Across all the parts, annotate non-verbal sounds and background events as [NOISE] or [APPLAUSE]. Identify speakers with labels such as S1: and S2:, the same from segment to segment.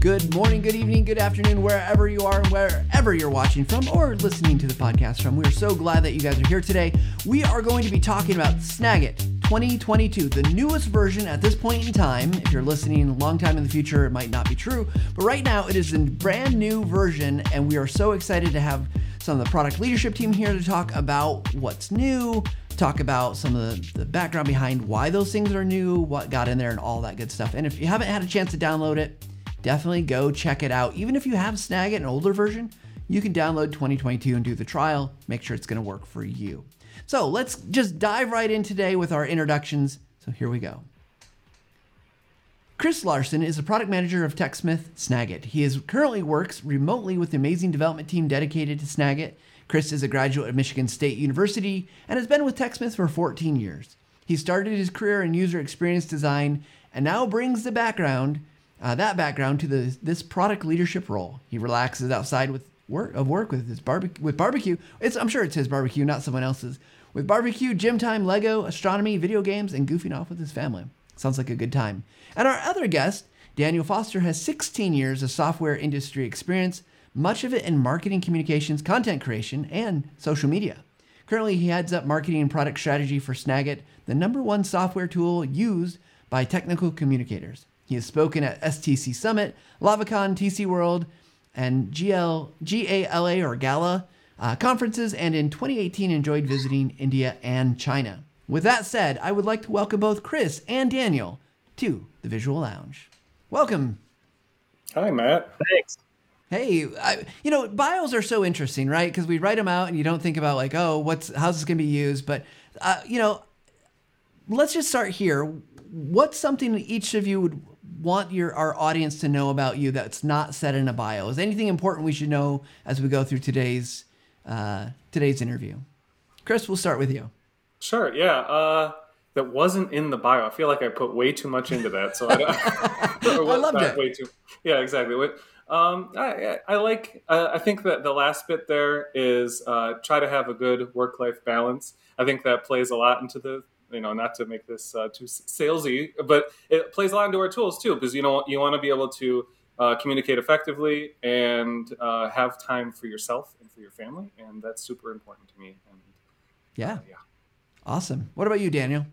S1: Good morning, good evening, good afternoon, wherever you are wherever you're watching from or listening to the podcast from. We are so glad that you guys are here today. We are going to be talking about Snagit 2022, the newest version at this point in time. If you're listening a long time in the future, it might not be true, but right now it is a brand new version, and we are so excited to have some of the product leadership team here to talk about what's new, talk about some of the, the background behind why those things are new, what got in there, and all that good stuff. And if you haven't had a chance to download it, definitely go check it out. Even if you have Snagit, an older version, you can download 2022 and do the trial. Make sure it's going to work for you. So let's just dive right in today with our introductions. So here we go. Chris Larson is a product manager of TechSmith Snagit. He is currently works remotely with the amazing development team dedicated to Snagit. Chris is a graduate of Michigan State University and has been with TechSmith for 14 years. He started his career in user experience design and now brings the background uh, that background to the, this product leadership role. He relaxes outside with work of work with his barbecue with barbecue. It's I'm sure it's his barbecue, not someone else's. With barbecue, gym time, Lego, astronomy, video games, and goofing off with his family. Sounds like a good time. And our other guest, Daniel Foster, has 16 years of software industry experience, much of it in marketing communications, content creation, and social media. Currently, he heads up marketing and product strategy for Snagit, the number one software tool used by technical communicators. He has spoken at STC Summit, LavaCon, tcworld, and GL, GALA or Gala uh, conferences, and in 2018 enjoyed visiting India and China. With that said, I would like to welcome both Chris and Daniel to the Visual Lounge. Welcome.
S2: Hi, Matt.
S3: Thanks.
S1: Hey, I, you know, bios are so interesting, right? Because we write them out and you don't think about like, oh, what's how's this going to be used? But uh, you know, let's just start here. What's something each of you would want your our audience to know about you that's not said in a bio? Is anything important we should know as we go through today's uh, today's interview? Chris, we'll start with you.
S2: Sure. Yeah. Uh, that wasn't in the bio. I feel like I put way too much into that, so I, [LAUGHS] [LAUGHS]
S1: I loved it.
S2: Way too. Yeah. Exactly. Um, I, I like. Uh, I think that the last bit there is uh, try to have a good work life balance. I think that plays a lot into the you know, not to make this uh, too salesy, but it plays a lot into our tools too, because you know you want to be able to uh, communicate effectively and uh, have time for yourself and for your family, and that's super important to me. And
S1: yeah, yeah, awesome. What about you, Daniel?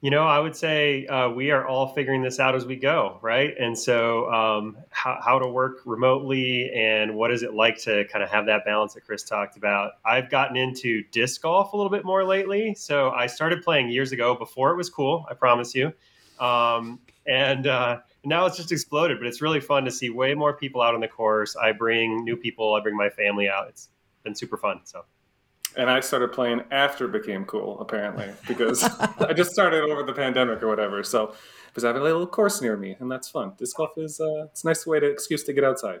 S3: You know, I would say uh, we are all figuring this out as we go, right? And so, um, how, how, to work remotely and what is it like to kind of have that balance that Chris talked about. I've gotten into disc golf a little bit more lately. So, I started playing years ago before it was cool, I promise you. Um, and uh, now it's just exploded, but it's really fun to see way more people out on the course. I bring new people, I bring my family out. It's been super fun. So,
S2: and I started playing after it became cool, apparently, [LAUGHS] because I just started over the pandemic or whatever. So, because I have a little course near me, and that's fun. Disc golf is uh, it's a nice way to excuse to get outside.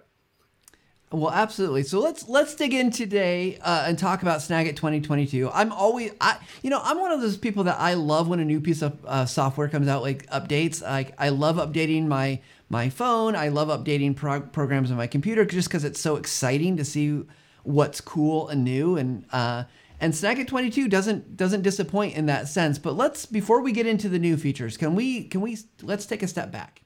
S1: Well, absolutely. So let's let's dig in today uh, and talk about Snagit 2022. I'm always, I you know, I'm one of those people that I love when a new piece of uh, software comes out, like updates. Like I love updating my my phone. I love updating prog- programs on my computer just because it's so exciting to see what's cool and new and uh, and Snagit 22 doesn't doesn't disappoint in that sense. But let's before we get into the new features, can we can we let's take a step back.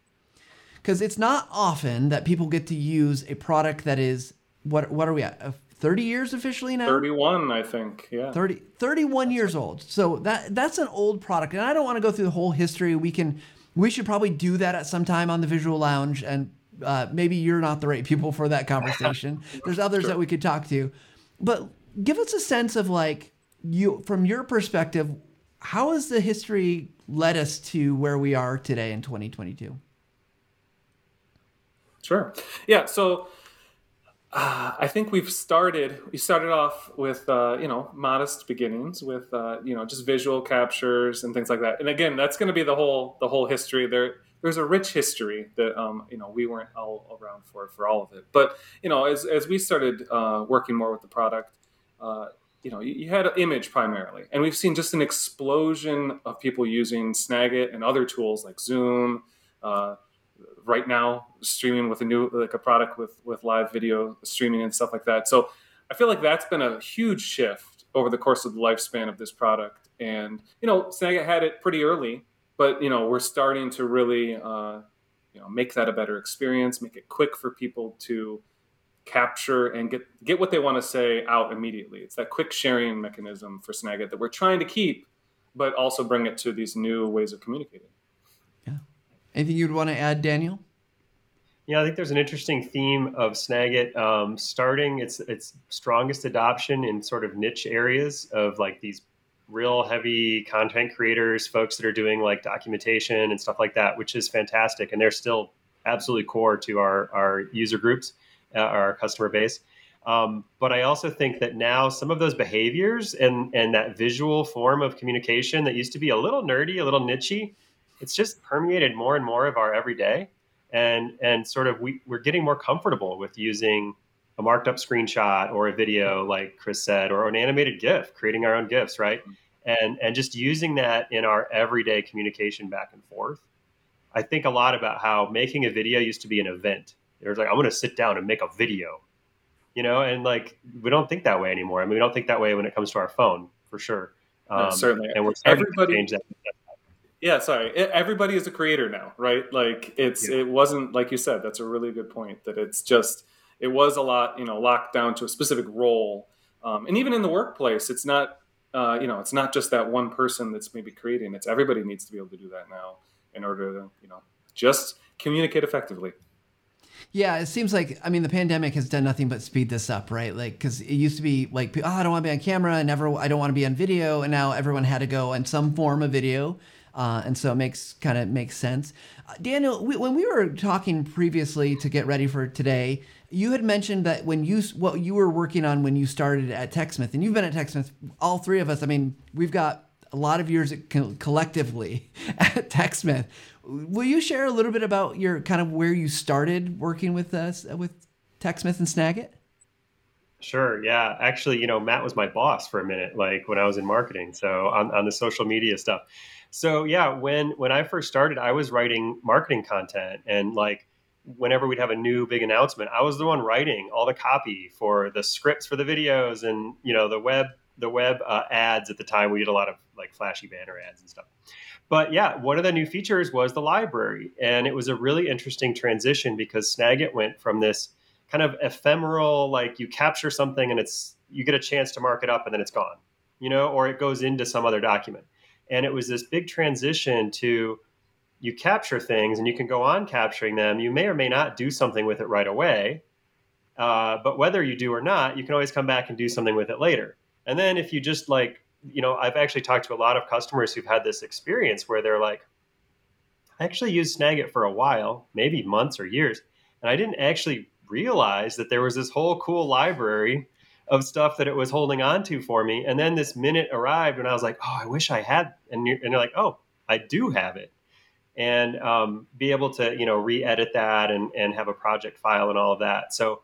S1: Because it's not often that people get to use a product that is what what are we at uh, 30 years officially now?
S2: 31 i think yeah.
S1: 30 31 years old. So that that's an old product and i don't want to go through the whole history. We can we should probably do that at some time on the visual lounge and uh, maybe you're not the right people for that conversation. [LAUGHS] There's others sure. that we could talk to, but give us a sense of like you from your perspective. How has the history led us to where we are today in 2022?
S2: Sure. Yeah. So uh, I think we've started. We started off with uh, you know modest beginnings with uh, you know just visual captures and things like that. And again, that's going to be the whole the whole history. There there's a rich history that um, you know we weren't all around for for all of it. But you know, as as we started uh, working more with the product, uh, you know, you, you, had an image primarily, and we've seen just an explosion of people using Snagit and other tools like Zoom. Uh, right now, streaming with a new like a product with with live video streaming and stuff like that. So I feel like that's been a huge shift over the course of the lifespan of this product. And you know, Snagit had it pretty early but you know we're starting to really uh, you know make that a better experience, make it quick for people to capture and get get what they want to say out immediately. It's that quick sharing mechanism for Snagit that we're trying to keep, but also bring it to these new ways of communicating.
S1: Yeah. Anything you'd want to add, Daniel?
S3: Yeah, I think there's an interesting theme of Snagit um, starting its its strongest adoption in sort of niche areas of like these real heavy content creators, folks that are doing like documentation and stuff like that, which is fantastic, and they're still absolutely core to our our user groups, uh, our customer base. Um, but I also think that now some of those behaviors and and that visual form of communication that used to be a little nerdy, a little nichey, it's just permeated more and more of our everyday and and sort of we, we're getting more comfortable with using a marked up screenshot or a video like chris said or an animated gif creating our own gifs right and and just using that in our everyday communication back and forth i think a lot about how making a video used to be an event. It was like i'm going to sit down and make a video you know and like we don't think that way anymore. I mean we don't think that way when it comes to our phone for sure.
S2: Um, no, certainly.
S3: and we're
S2: everybody
S3: change that.
S2: Yeah sorry. Everybody is a creator now right? Like it's yeah. it wasn't like you said that's a really good point that it's just it was a lot you know locked down to a specific role. Um, and even in the workplace it's not uh, you know it's not just that one person that's maybe creating it's everybody needs to be able to do that now in order to you know just communicate effectively
S1: yeah, it seems like I mean the pandemic has done nothing but speed this up, right? Like because it used to be like, oh, I don't want to be on camera, and never, I don't want to be on video, and now everyone had to go in some form of video. Uh, and so it makes kind of makes sense. Uh, Daniel, we, when we were talking previously to get ready for today, you had mentioned that when you what you were working on when you started at TechSmith, and you've been at TechSmith, all three of us. I mean, we've got a lot of years collectively [LAUGHS] at TechSmith. Will you share a little bit about your kind of where you started working with us with TechSmith and Snagit?
S3: Sure. Yeah. Actually, you know, Matt was my boss for a minute, like when I was in marketing. So on, on the social media stuff. So yeah, when when I first started, I was writing marketing content and like whenever we'd have a new big announcement, I was the one writing all the copy for the scripts for the videos and you know the web the web uh, ads at the time. We did a lot of like flashy banner ads and stuff. But yeah, one of the new features was the library, and it was a really interesting transition because Snagit went from this kind of ephemeral, like you capture something and it's you get a chance to mark it up and then it's gone, you know, or it goes into some other document and it was this big transition to you capture things and you can go on capturing them. You may or may not do something with it right away. Uh, but whether you do or not, you can always come back and do something with it later. And then if you just like, you know, I've actually talked to a lot of customers who've had this experience where they're like, I actually used Snagit for a while, maybe months or years, and I didn't actually realize that there was this whole cool library of stuff that it was holding on to for me. And then this minute arrived and I was like, oh, I wish I had. And you're, and you're like, oh, I do have it. And um, be able to, you know, re-edit that and, and have a project file and all of that. So,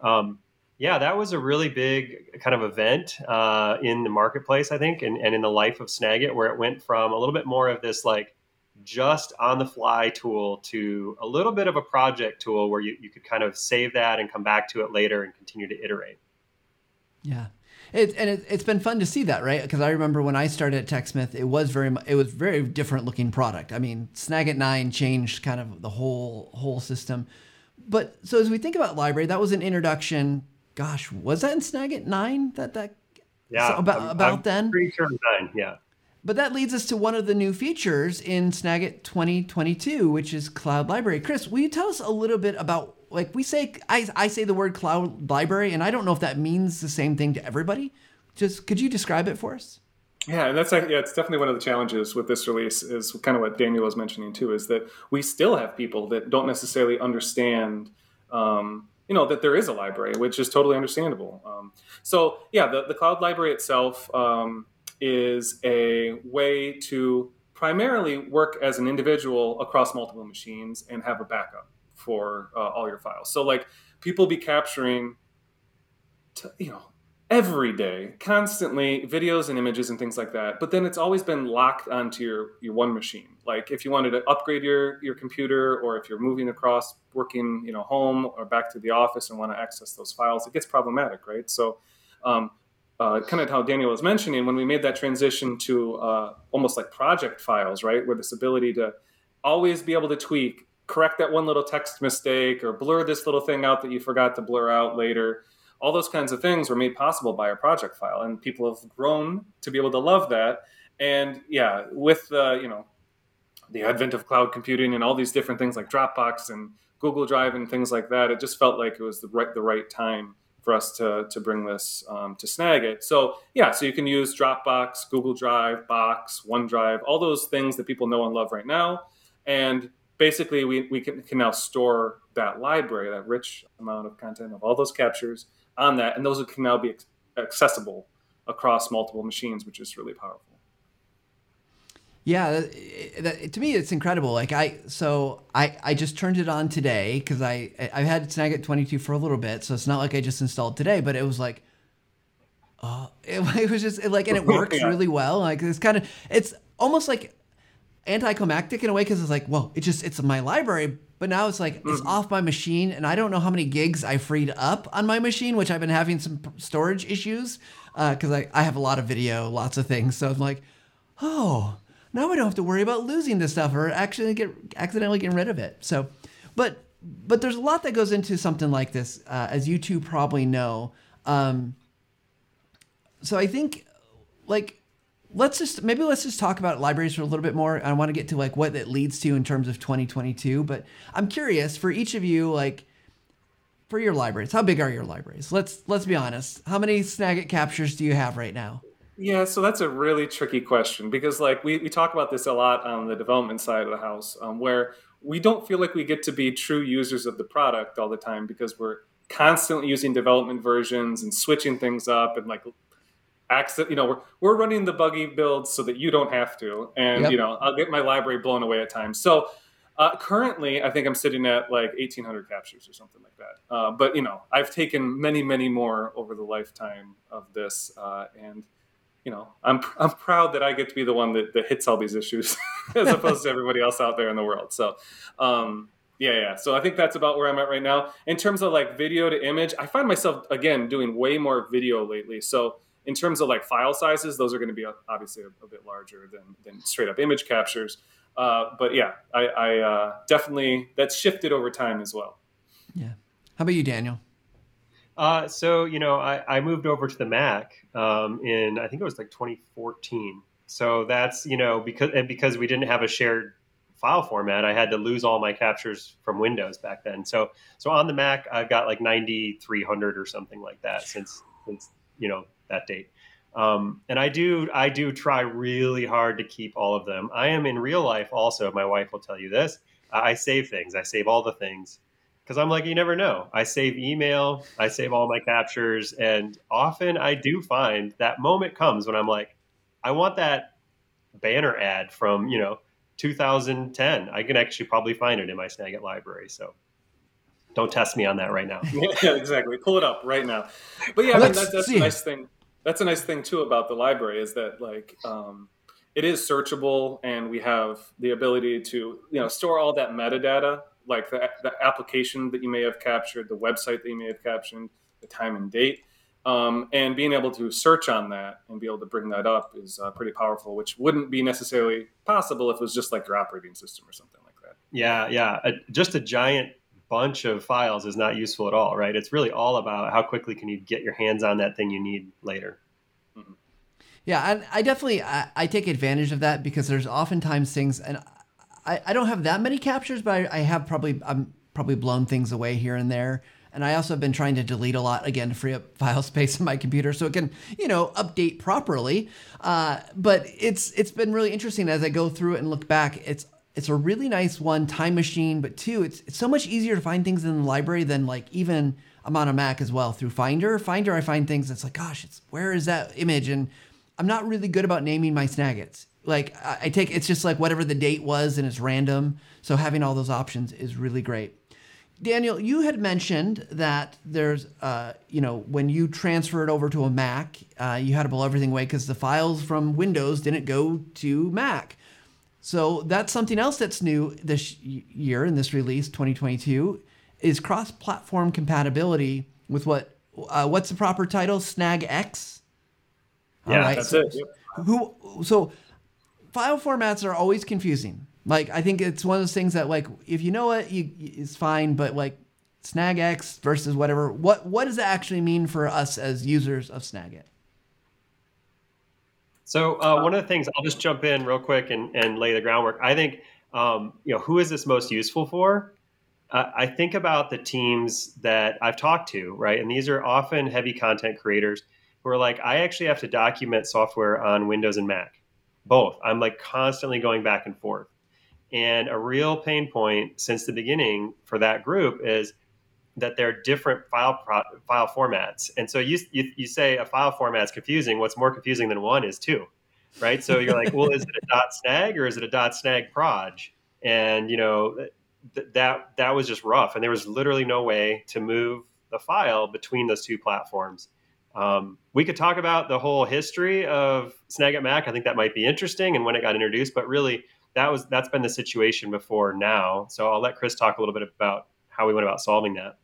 S3: um, yeah, that was a really big kind of event uh, in the marketplace, I think, and, and in the life of Snagit, where it went from a little bit more of this like just on the fly tool to a little bit of a project tool where you, you could kind of save that and come back to it later and continue to iterate.
S1: Yeah. It, and it, has been fun to see that, right? Because I remember when I started at TechSmith, it was very it was very different looking product. I mean, Snagit nine changed kind of the whole whole system. But so as we think about library, that was an introduction. Gosh, was that in Snagit nine that that
S3: yeah
S1: so about I'm, about I'm then?
S3: Pretty sure nine, yeah.
S1: But that leads us to one of the new features in Snagit 2022, which is Cloud Library. Chris, will you tell us a little bit about like we say I, I say the word cloud library and i don't know if that means the same thing to everybody. Just could you describe it for us?
S2: Yeah and that's yeah it's definitely one of the challenges with this release is kind of what daniel was mentioning too is that we still have people that don't necessarily understand um, you know that there is a library which is totally understandable. Um, so yeah the, the cloud library itself um, is a way to primarily work as an individual across multiple machines and have a backup for uh, all your files. So like people be capturing, t- you know, every day, constantly videos and images and things like that. But then it's always been locked onto your your one machine. Like if you wanted to upgrade your your computer, or if you're moving across, working, you know, home or back to the office and want to access those files, it gets problematic, right? So. Um, uh, kind of how Daniel was mentioning, when we made that transition to uh, almost like project files, right, where this ability to always be able to tweak correct that one little text mistake or blur this little thing out that you forgot to blur out later. All those kinds of things were made possible by a project file, and people have grown to be able to love that. And yeah, with uh, you know the advent of cloud computing and all these different things like Dropbox and Google Drive and things like that, it just felt like it was the right the right time for us to to bring this um, to Snagit. So yeah, so you can use Dropbox, Google Drive, Box, OneDrive, all those things that people know and love right now, and basically we, we can, can now store that library, that rich amount of content of all those captures on that, and those can now be accessible across multiple machines, which is really powerful.
S1: Yeah, eh, that, to me it's incredible. Like I, so I, I just turned it on today because I, I've had Snagit 22 for a little bit, so it's not like I just installed today, but it was like, oh, it, [LAUGHS] it was just it, like, and it [LAUGHS] works yeah. really well. Like it's kind of, it's almost like anticlimactic in a way because it's like, well, it just it's my library, but now it's like it's off my machine, and I don't know how many gigs I freed up on my machine, which I've been having some storage issues because uh, I I have a lot of video, lots of things, so I'm like, oh, now I don't have to worry about losing this stuff or actually get accidentally getting rid of it. So, but but there's a lot that goes into something like this, uh, as you two probably know. Um, so I think like let's just maybe let's just talk about libraries for a little bit more. I want to get to like what it leads to in terms of 2022, but I'm curious for each of you, like for your libraries, how big are your libraries? Let's let's be honest. How many Snagit captures do you have right now?
S2: Yeah, so that's a really tricky question because like we, we talk about this a lot on the development side of the house, um, where we don't feel like we get to be true users of the product all the time because we're constantly using development versions and switching things up and like access you know we're, we're running the buggy builds so that you don't have to and yep. you know i'll get my library blown away at times so uh, currently i think i'm sitting at like 1800 captures or something like that uh, but you know i've taken many many more over the lifetime of this uh, and you know i'm i'm proud that i get to be the one that, that hits all these issues [LAUGHS] as opposed to everybody else out there in the world so um, yeah, yeah. So I think that's about where I'm at right now. In terms of like video to image, I find myself again doing way more video lately. So in terms of like file sizes, those are going to be obviously a, a bit larger than, than straight up image captures. Uh, but yeah, I, I uh, definitely that's shifted over time as well.
S1: Yeah. How about you, Daniel?
S3: Uh, so you know, I, I, moved over to the Mac um, in I think it was like 2014. So that's you know because and because we didn't have a shared file format, I had to lose all my captures from Windows back then. So so on the Mac, I've got like 9300 or something like that since since you know that date. Um, and I do I do try really hard to keep all of them. I am in real life also. My wife will tell you this. I save things. I save all the things because I'm like you never know. I save email. I save all my captures, and often I do find that moment comes when I'm like, I want that banner ad from you know 2010. I can actually probably find it in my Snagit library. So don't test me on that right now. [LAUGHS]
S2: yeah, exactly. Pull it up right now. But yeah, I mean, that, that's a nice thing that's a nice thing too about the library is that like um, it is searchable and we have the ability to you know store all that metadata like the, the application that you may have captured the website that you may have captured the time and date. Um, and being able to search on that and be able to bring that up is uh, pretty powerful which wouldn't be necessarily possible if it was just like your operating system or something like that.
S3: Yeah yeah. A, just a giant bunch of files is not useful at all, right? It's really all about how quickly can you get your hands on that thing you need later.
S1: Mm-hmm. Yeah, and I definitely I, I, take advantage of that because there's oftentimes things, and I, I don't have that many captures, but I, I have probably I'm probably blown things away here and there. And I also have been trying to delete a lot again to free up [LAUGHS] file space in my computer so it can, you know, update properly. Uh, but it's it's been really interesting as I go through it and look back. It's it's a really nice one time machine, but two, it's it's so much easier to find things in the library than like even I'm on a Mac as well through Finder. Finder, I find things it's like, gosh, it's where is that image? And I'm not really good about naming my Snagits. Like I, I take it's just like whatever the date was and it's random. So having all those options is really great. Daniel, you had mentioned that there's, uh, you know, when you transferred over to a Mac, uh, you had to blow everything away because the files from Windows didn't go to Mac. So that's something else that's new this year in this release 2022 is cross-platform compatibility with what uh, what's the proper title SnagX.
S2: Yeah, right. that's so, it. Yep.
S1: Who so file formats are always confusing Like I think it's one of those things that like if you know it, you, it's fine. But like SnagX versus whatever, what what does it actually mean for us as users of Snagit?
S3: So uh, one of the things I'll just jump in real quick and, and lay the groundwork. I think um, you know who is this most useful for? Uh, I think about the teams that I've talked to, right, and these are often heavy content creators who are like, I actually have to document software on Windows and Mac, both. I'm like constantly going back and forth, and a real pain point since the beginning for that group is that they're different file pro- file formats. And so you, you, you say a file format is confusing. What's more confusing than one is two, right? So you're like, well, is it a [LAUGHS] dot snag or is it a dot snag proj? And you know th- that that was just rough, and there was literally no way to move the file between those two platforms. Um, we could talk about the whole history of Snagit Mac. I think that might be interesting and when it got introduced, but really that was that's been the situation before now. So I'll let Chris talk a little bit about how we went about solving that.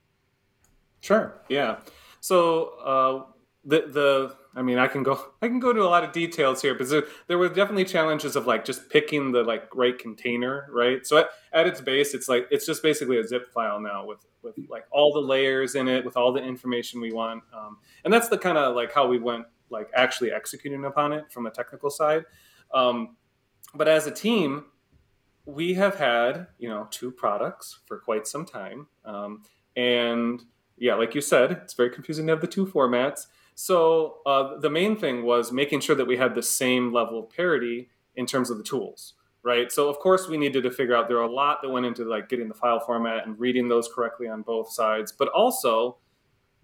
S2: Sure. Yeah. So uh, the the I mean I can go I can go into a lot of details here, but there, there were definitely challenges of like just picking the like right container, right? So at, at its base, it's like it's just basically a zip file now with with like all the layers in it, with all the information we want, um, and that's the kind of like how we went like actually executing upon it from a technical side. Um, but as a team, we have had you know two products for quite some time, um, and yeah, like you said, it's very confusing to have the two formats. So uh, the main thing was making sure that we had the same level of parity in terms of the tools, right? So of course we needed to figure out there are a lot that went into like getting the file format and reading those correctly on both sides, but also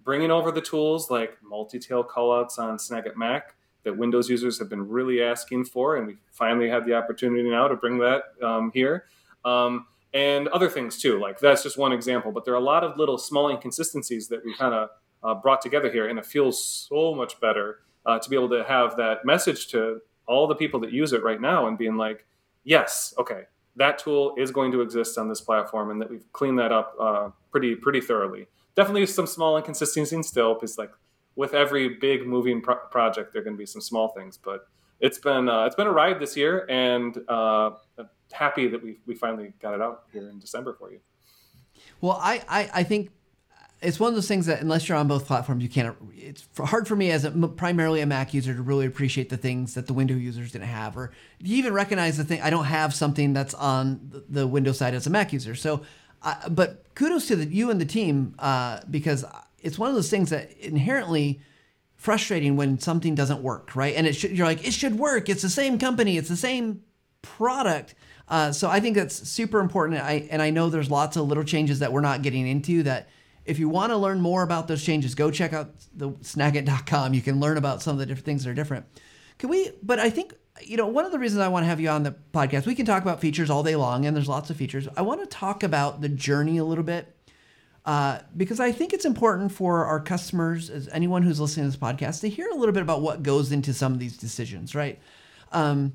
S2: bringing over the tools like multi-tail callouts on Snagit Mac that Windows users have been really asking for, and we finally had the opportunity now to bring that um, here. Um, and other things too. Like that's just one example, but there are a lot of little small inconsistencies that we kind of uh, brought together here, and it feels so much better uh, to be able to have that message to all the people that use it right now and being like, yes, okay, that tool is going to exist on this platform, and that we've cleaned that up uh, pretty pretty thoroughly. Definitely some small inconsistencies still, because like with every big moving pro- project, there are going to be some small things, but it's been uh, it's been a ride this year, and uh, happy that we we finally got it out here in December for you.
S1: Well, I, I, I think it's one of those things that unless you're on both platforms, you can't. It's hard for me as a, primarily a Mac user to really appreciate the things that the Windows users didn't have, or you even recognize the thing. I don't have something that's on the, Windows side as a Mac user. So, uh, but kudos to the, you and the team uh, because it's one of those things that inherently frustrating when something doesn't work, right? And it should, you're like, it should work. It's the same company. It's the same product uh, so I think that's super important. I, and I know there's lots of little changes that we're not getting into that if you want to learn more about those changes, go check out the snagit.com. You can learn about some of the different things that are different. Can we, but I think, you know, one of the reasons I want to have you on the podcast, we can talk about features all day long and there's lots of features. I want to talk about the journey a little bit. Uh, because I think it's important for our customers, as anyone who's listening to this podcast, to hear a little bit about what goes into some of these decisions, right? Um,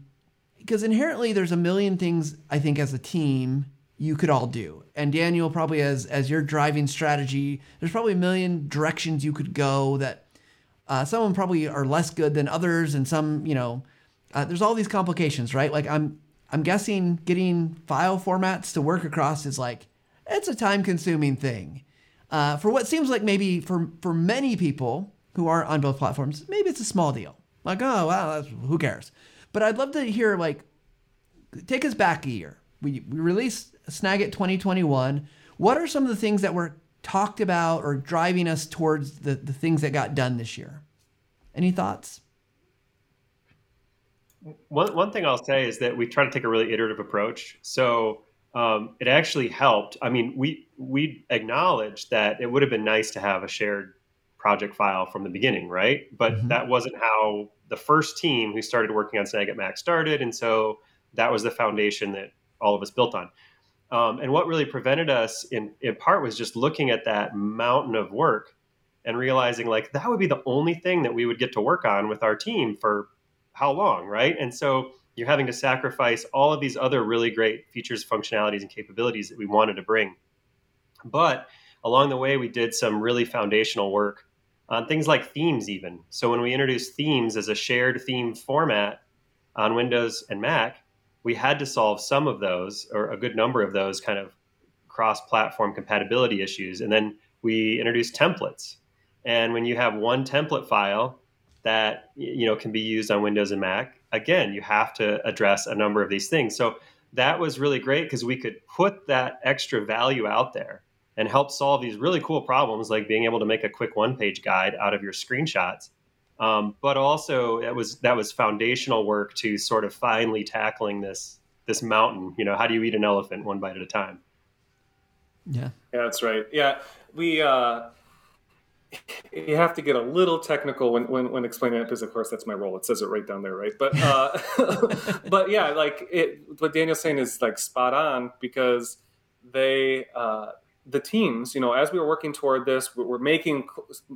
S1: because inherently there's a million things I think as a team you could all do. And Daniel probably as as your driving strategy, there's probably a million directions you could go that uh, some of them probably are less good than others, and some you know uh, there's all these complications, right? Like I'm I'm guessing getting file formats to work across is like it's a time consuming thing. Uh, for what seems like maybe for for many people who aren't on both platforms, maybe it's a small deal. Like oh who cares? But I'd love to hear like take us back a year. We we released Snagit 2021. What are some of the things that were talked about or driving us towards the, the things that got done this year? Any thoughts?
S3: One, one thing I'll say is that we try to take a really iterative approach. So um, it actually helped. I mean, we we acknowledged that it would have been nice to have a shared project file from the beginning, right? But mm-hmm. that wasn't how the first team who started working on Snagit Mac started, and so that was the foundation that all of us built on. Um, and what really prevented us, in in part, was just looking at that mountain of work and realizing like that would be the only thing that we would get to work on with our team for how long, right? And so you're having to sacrifice all of these other really great features, functionalities, and capabilities that we wanted to bring. But along the way, we did some really foundational work on things like themes, even. So when we introduced themes as a shared theme format on Windows and Mac, we had to solve some of those or a good number of those kind of cross-platform compatibility issues and then we introduced templates and when you have one template file that you know can be used on windows and mac again you have to address a number of these things. So that was really great because we could put that extra value out there and help solve these really cool problems like being able to make a quick one page guide out of your screenshots. Um, but also that was that was foundational work to sort of finally tackling this this mountain you know how do you eat an elephant one bite at a time?
S1: Yeah.
S2: Yeah that's right. Yeah we uh you have to get a little technical when, when, when explaining it because of course that's my role. It says it right down there right? But uh, [LAUGHS] but yeah like it what daniel's saying is like spot on because they uh, the teams you know as we were working toward this we're making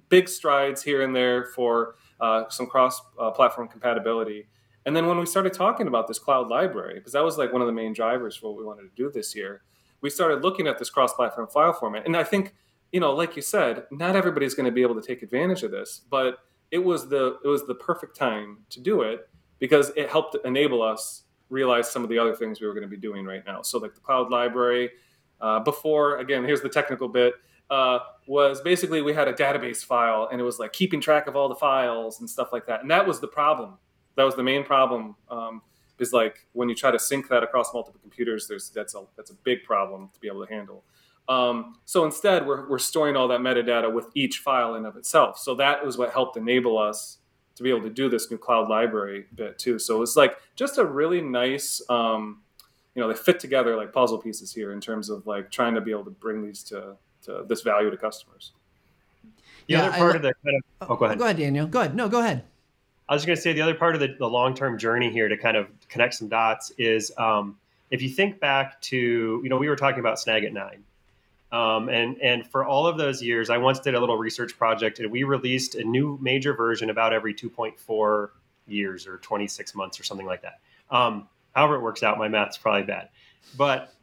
S2: big strides here and there for uh, some cross uh, platform compatibility. And then when we started talking about this cloud library because that was like one of the main drivers for what we wanted to do this year we started looking at this cross platform file format. And i think you know, like you said, not everybody's going to be able to take advantage of this, but it was the it was the perfect time to do it because it helped enable us realize some of the other things we were going to be doing right now. So like the cloud library, uh, before again, here's the technical bit. Uh, was basically we had a database file and it was like keeping track of all the files and stuff like that. And that was the problem. That was the main problem. Um, is like when you try to sync that across multiple computers, there's that's a that's a big problem to be able to handle. Um, so instead, we're, we're storing all that metadata with each file in of itself. So that was what helped enable us to be able to do this new cloud library bit too. So it's like just a really nice, um, you know, they fit together like puzzle pieces here in terms of like trying to be able to bring these to, to this value to customers.
S3: The yeah, other part I, of the kind of, oh, go ahead.
S1: Go ahead, Daniel. Go ahead. No, go ahead.
S3: I was going to say the other part of the, the long term journey here to kind of connect some dots is um, if you think back to, you know, we were talking about Snagit 9 um, and and for all of those years, I once did a little research project, and we released a new major version about every 2.4 years or 26 months or something like that. Um, however, it works out. My math's probably bad, but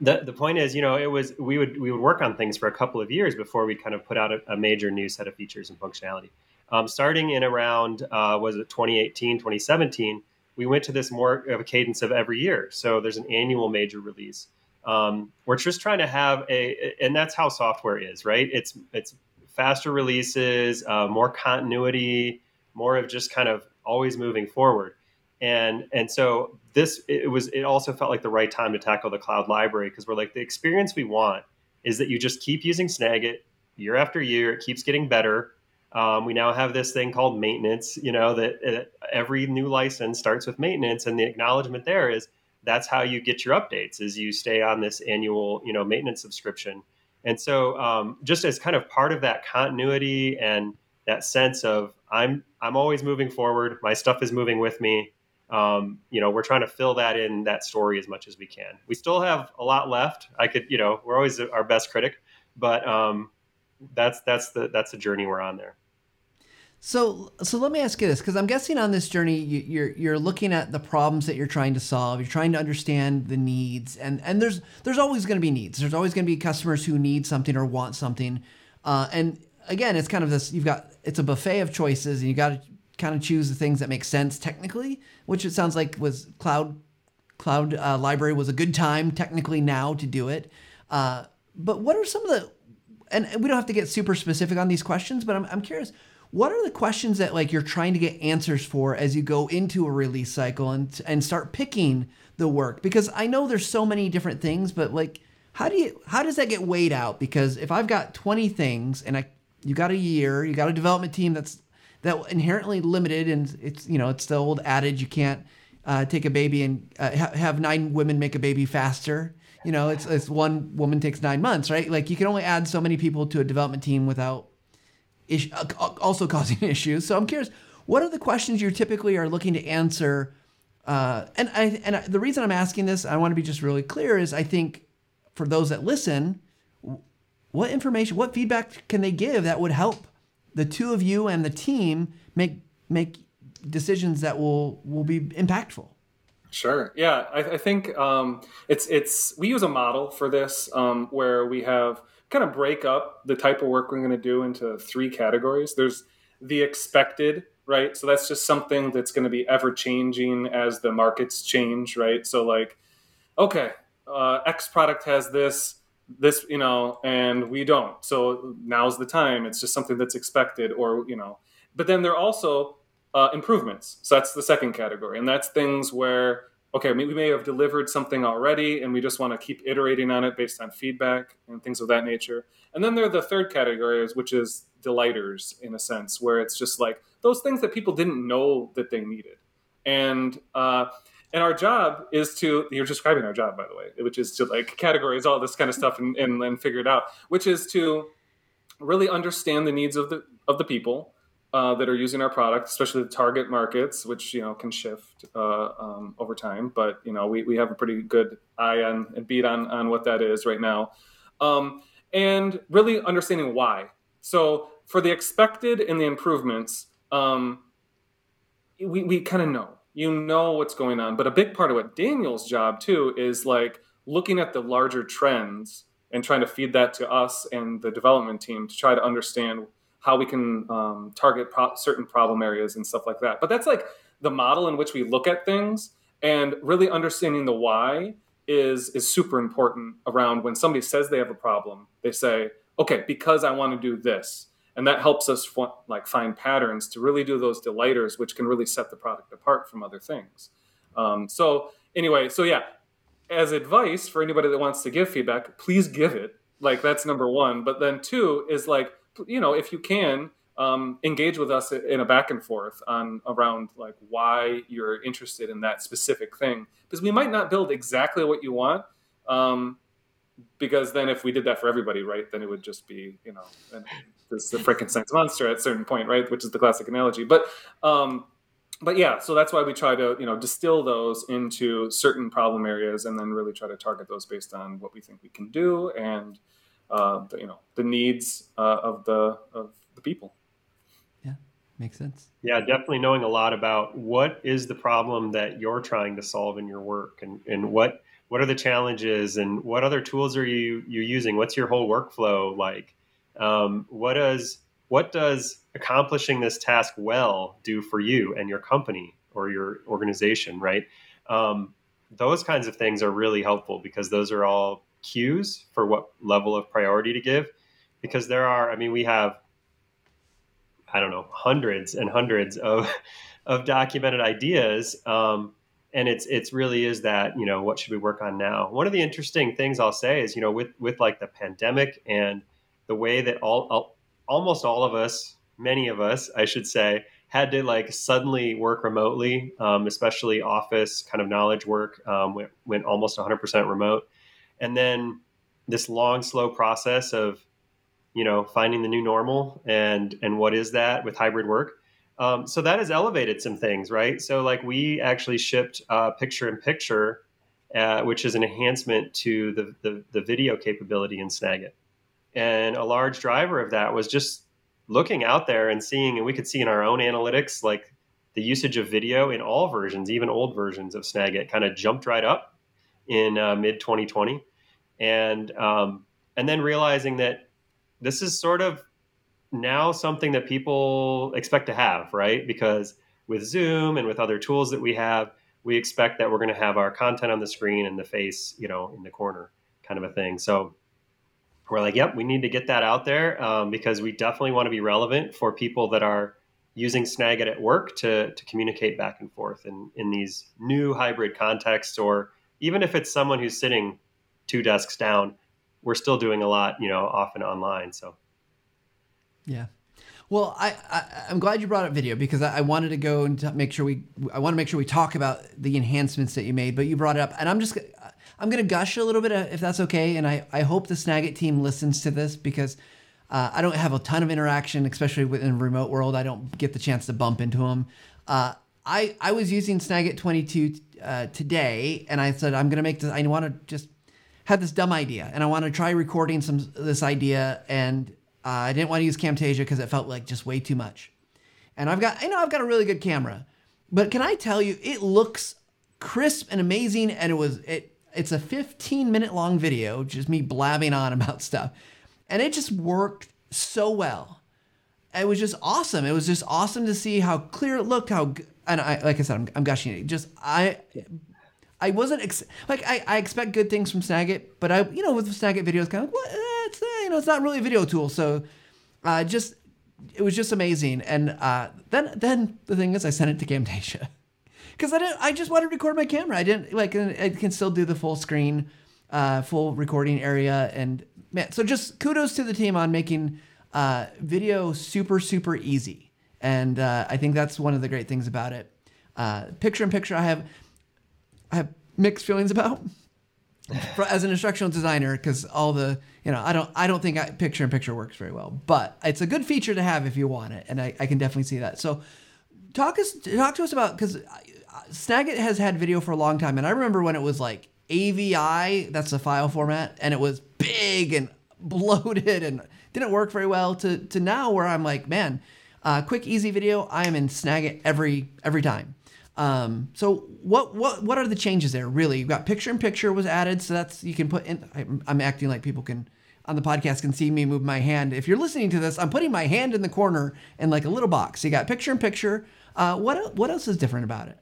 S3: the the point is, you know, it was we would we would work on things for a couple of years before we kind of put out a, a major new set of features and functionality. Um, starting in around uh, was it 2018, 2017, we went to this more of a cadence of every year. So there's an annual major release. Um, we're just trying to have a, and that's how software is, right? It's it's faster releases, uh, more continuity, more of just kind of always moving forward. And and so this it was it also felt like the right time to tackle the cloud library because we're like the experience we want is that you just keep using Snagit year after year. It keeps getting better. Um, we now have this thing called maintenance. You know that uh, every new license starts with maintenance, and the acknowledgement there is that's how you get your updates is you stay on this annual you know maintenance subscription. And so um, just as kind of part of that continuity and that sense of i'm i'm always moving forward my stuff is moving with me um, you know we're trying to fill that in that story as much as we can. We still have a lot left. I could you know we're always our best critic but um, that's that's the that's the journey we're on there
S1: so, so let me ask you this, because I'm guessing on this journey, you, you're you're looking at the problems that you're trying to solve. You're trying to understand the needs, and and there's there's always going to be needs. There's always going to be customers who need something or want something, uh, and again, it's kind of this. You've got it's a buffet of choices, and you got to kind of choose the things that make sense technically, which it sounds like was cloud cloud uh, library was a good time technically now to do it. Uh, but what are some of the and we don't have to get super specific on these questions, but I'm, I'm curious what are the questions that like you're trying to get answers for as you go into a release cycle and and start picking the work? Because I know there's so many different things, but like how do you how does that get weighed out? Because if I've got 20 things and I you got a year, you got a development team that's that inherently limited and it's you know it's the old adage you can't uh, take a baby and uh, ha- have nine women make a baby faster you know it's, it's one woman takes nine months right like you can only add so many people to a development team without is, uh, also causing [LAUGHS] issues. So I'm curious, what are the questions you typically are looking to answer? Uh, and I, and I, the reason I'm asking this, I want to be just really clear, is I think for those that listen, what information, what feedback can they give that would help the two of you and the team make make decisions that will will be impactful?
S2: Sure. Yeah, I, I think um, it's it's we use a model for this um, where we have kind of break up the type of work we're going to do into three categories. There's the expected right? So that's just something that's going to be ever changing as the markets change, right? So like, okay, uh, X product has this, this, you know, and we don't. So now's the time. It's just something that's expected, or you know. But then there are also uh, improvements. So that's the second category, and that's things where okay, we may have delivered something already, and we just want to keep iterating on it based on feedback and things of that nature. And then there are the third category, which is delighters in a sense, where it's just like those things that people didn't know that they needed. And uh, and our job is to you're describing our job by the way, which is to like categorize all this kind of stuff and, and, and figure it out, which is to really understand the needs of the of the people uh, that are using our product, especially the target markets, which you know can shift uh, um, over time. But you know we, we have a pretty good eye on and beat on on what that is right now, um, and really understanding why. So for the expected and the improvements, um, we we kind of know you know what's going on. But a big part of what Daniel's job too is like looking at the larger trends and trying to feed that to us and the development team to try to understand how we can um, target pro- certain problem areas and stuff like that. But that's like the model in which we look at things, and really understanding the why is is super important around when somebody says they have a problem. They say, "Okay, because I want to do this," and that helps us f- like find patterns to really do those delighters, which can really set the product apart from other things. Um, so anyway, so yeah, as advice for anybody that wants to give feedback, please give it. Like that's number one. But then two is like you know, if you can, um, engage with us in a back and forth on around like why you're interested in that specific thing. Because we might not build exactly what you want um, because then if we did that for everybody right then it would just be you know this the frankenstein's monster at a certain point right which is the classic analogy. But um, but yeah so that's why we try to you know distill those into certain problem areas and then really try to target those based on what we think we can do and uh, the, you know the needs uh, of the of the people.
S1: Yeah, makes sense.
S3: Yeah, definitely knowing a lot about what is the problem that you're trying to solve in your work, and and what what are the challenges, and what other tools are you you using? What's your whole workflow like? Um, what does what does accomplishing this task well do for you and your company or your organization? Right. Um, those kinds of things are really helpful because those are all cues for what level of priority to give because there are i mean we have i don't know hundreds and hundreds of [LAUGHS] of documented ideas um, and it's it's really is that you know what should we work on now? One of the interesting things i'll say is you know with with like the pandemic and the way that all, all almost all of us many of us i should say had to like suddenly work remotely um, especially office kind of knowledge work um, went, went almost 100% remote and then this long slow process of you know finding the new normal and and what is that with hybrid work. Um, so that has elevated some things right? So like we actually shipped uh, picture in picture uh, which is an enhancement to the, the, the video capability in snagit. And a large driver of that was just looking out there and seeing and we could see in our own analytics like the usage of video in all versions even old versions of snagit kind of jumped right up in uh, mid 2020 and um, and then realizing that this is sort of now something that people expect to have, right? Because with Zoom and with other tools that we have, we expect that we're going to have our content on the screen and the face, you know, in the corner, kind of a thing. So we're like, yep, we need to get that out there um, because we definitely want to be relevant for people that are using Snagit at work to to communicate back and forth in in these new hybrid contexts, or even if it's someone who's sitting two desks down, we're still doing a lot, you know, often online. So,
S1: yeah. Well, I, I am glad you brought up video because I, I wanted to go and make sure we I want to make sure we talk about the enhancements that you made, but you brought it up, and I'm just I'm gonna gush a little bit uh, if that's okay, and I I hope the Snagit team listens to this because. Uh, I don't have a ton of interaction, especially within a remote world. I don't get the chance to bump into them. Uh, I I was using Snagit 22 uh, today, and I said I'm gonna make this. I want to just had this dumb idea and I want to try recording some this idea and uh, I didn't want to use Camtasia because it felt like just way too much. And I've got, you know, I've got a really good camera, but can I tell you, it looks crisp and amazing. And it was, it, it's a 15 minute long video, just me blabbing on about [LAUGHS] stuff. And it just worked so well. it was just awesome. It was just awesome to see how clear it looked. How and I like I said, I'm, I'm gushing it. Just I. I wasn't ex- like I, I expect good things from Snagit, but I you know with Snagit videos kind of what eh, it's eh, you know it's not really a video tool, so uh, just it was just amazing. And uh, then then the thing is, I sent it to Camtasia [LAUGHS] because I didn't. I just wanted to record my camera. I didn't like. I can still do the full screen, uh, full recording area, and man. So just kudos to the team on making uh, video super super easy. And uh, I think that's one of the great things about it. Uh, picture in picture, I have I have mixed feelings about as an instructional designer because all the you know I don't I don't think I, picture in picture works very well, but it's a good feature to have if you want it, and I, I can definitely see that. So talk us talk to us about because Snagit has had video for a long time, and I remember when it was like AVI, that's the file format, and it was big and bloated and didn't work very well. To to now where I'm like, man, uh, quick easy video, I am in Snagit every every time. Um, so what what what are the changes there? Really, you've got picture in picture was added, so that's you can put in. I'm, I'm acting like people can on the podcast can see me move my hand. If you're listening to this, I'm putting my hand in the corner in like a little box. So you got picture in picture. Uh, what what else is different about it?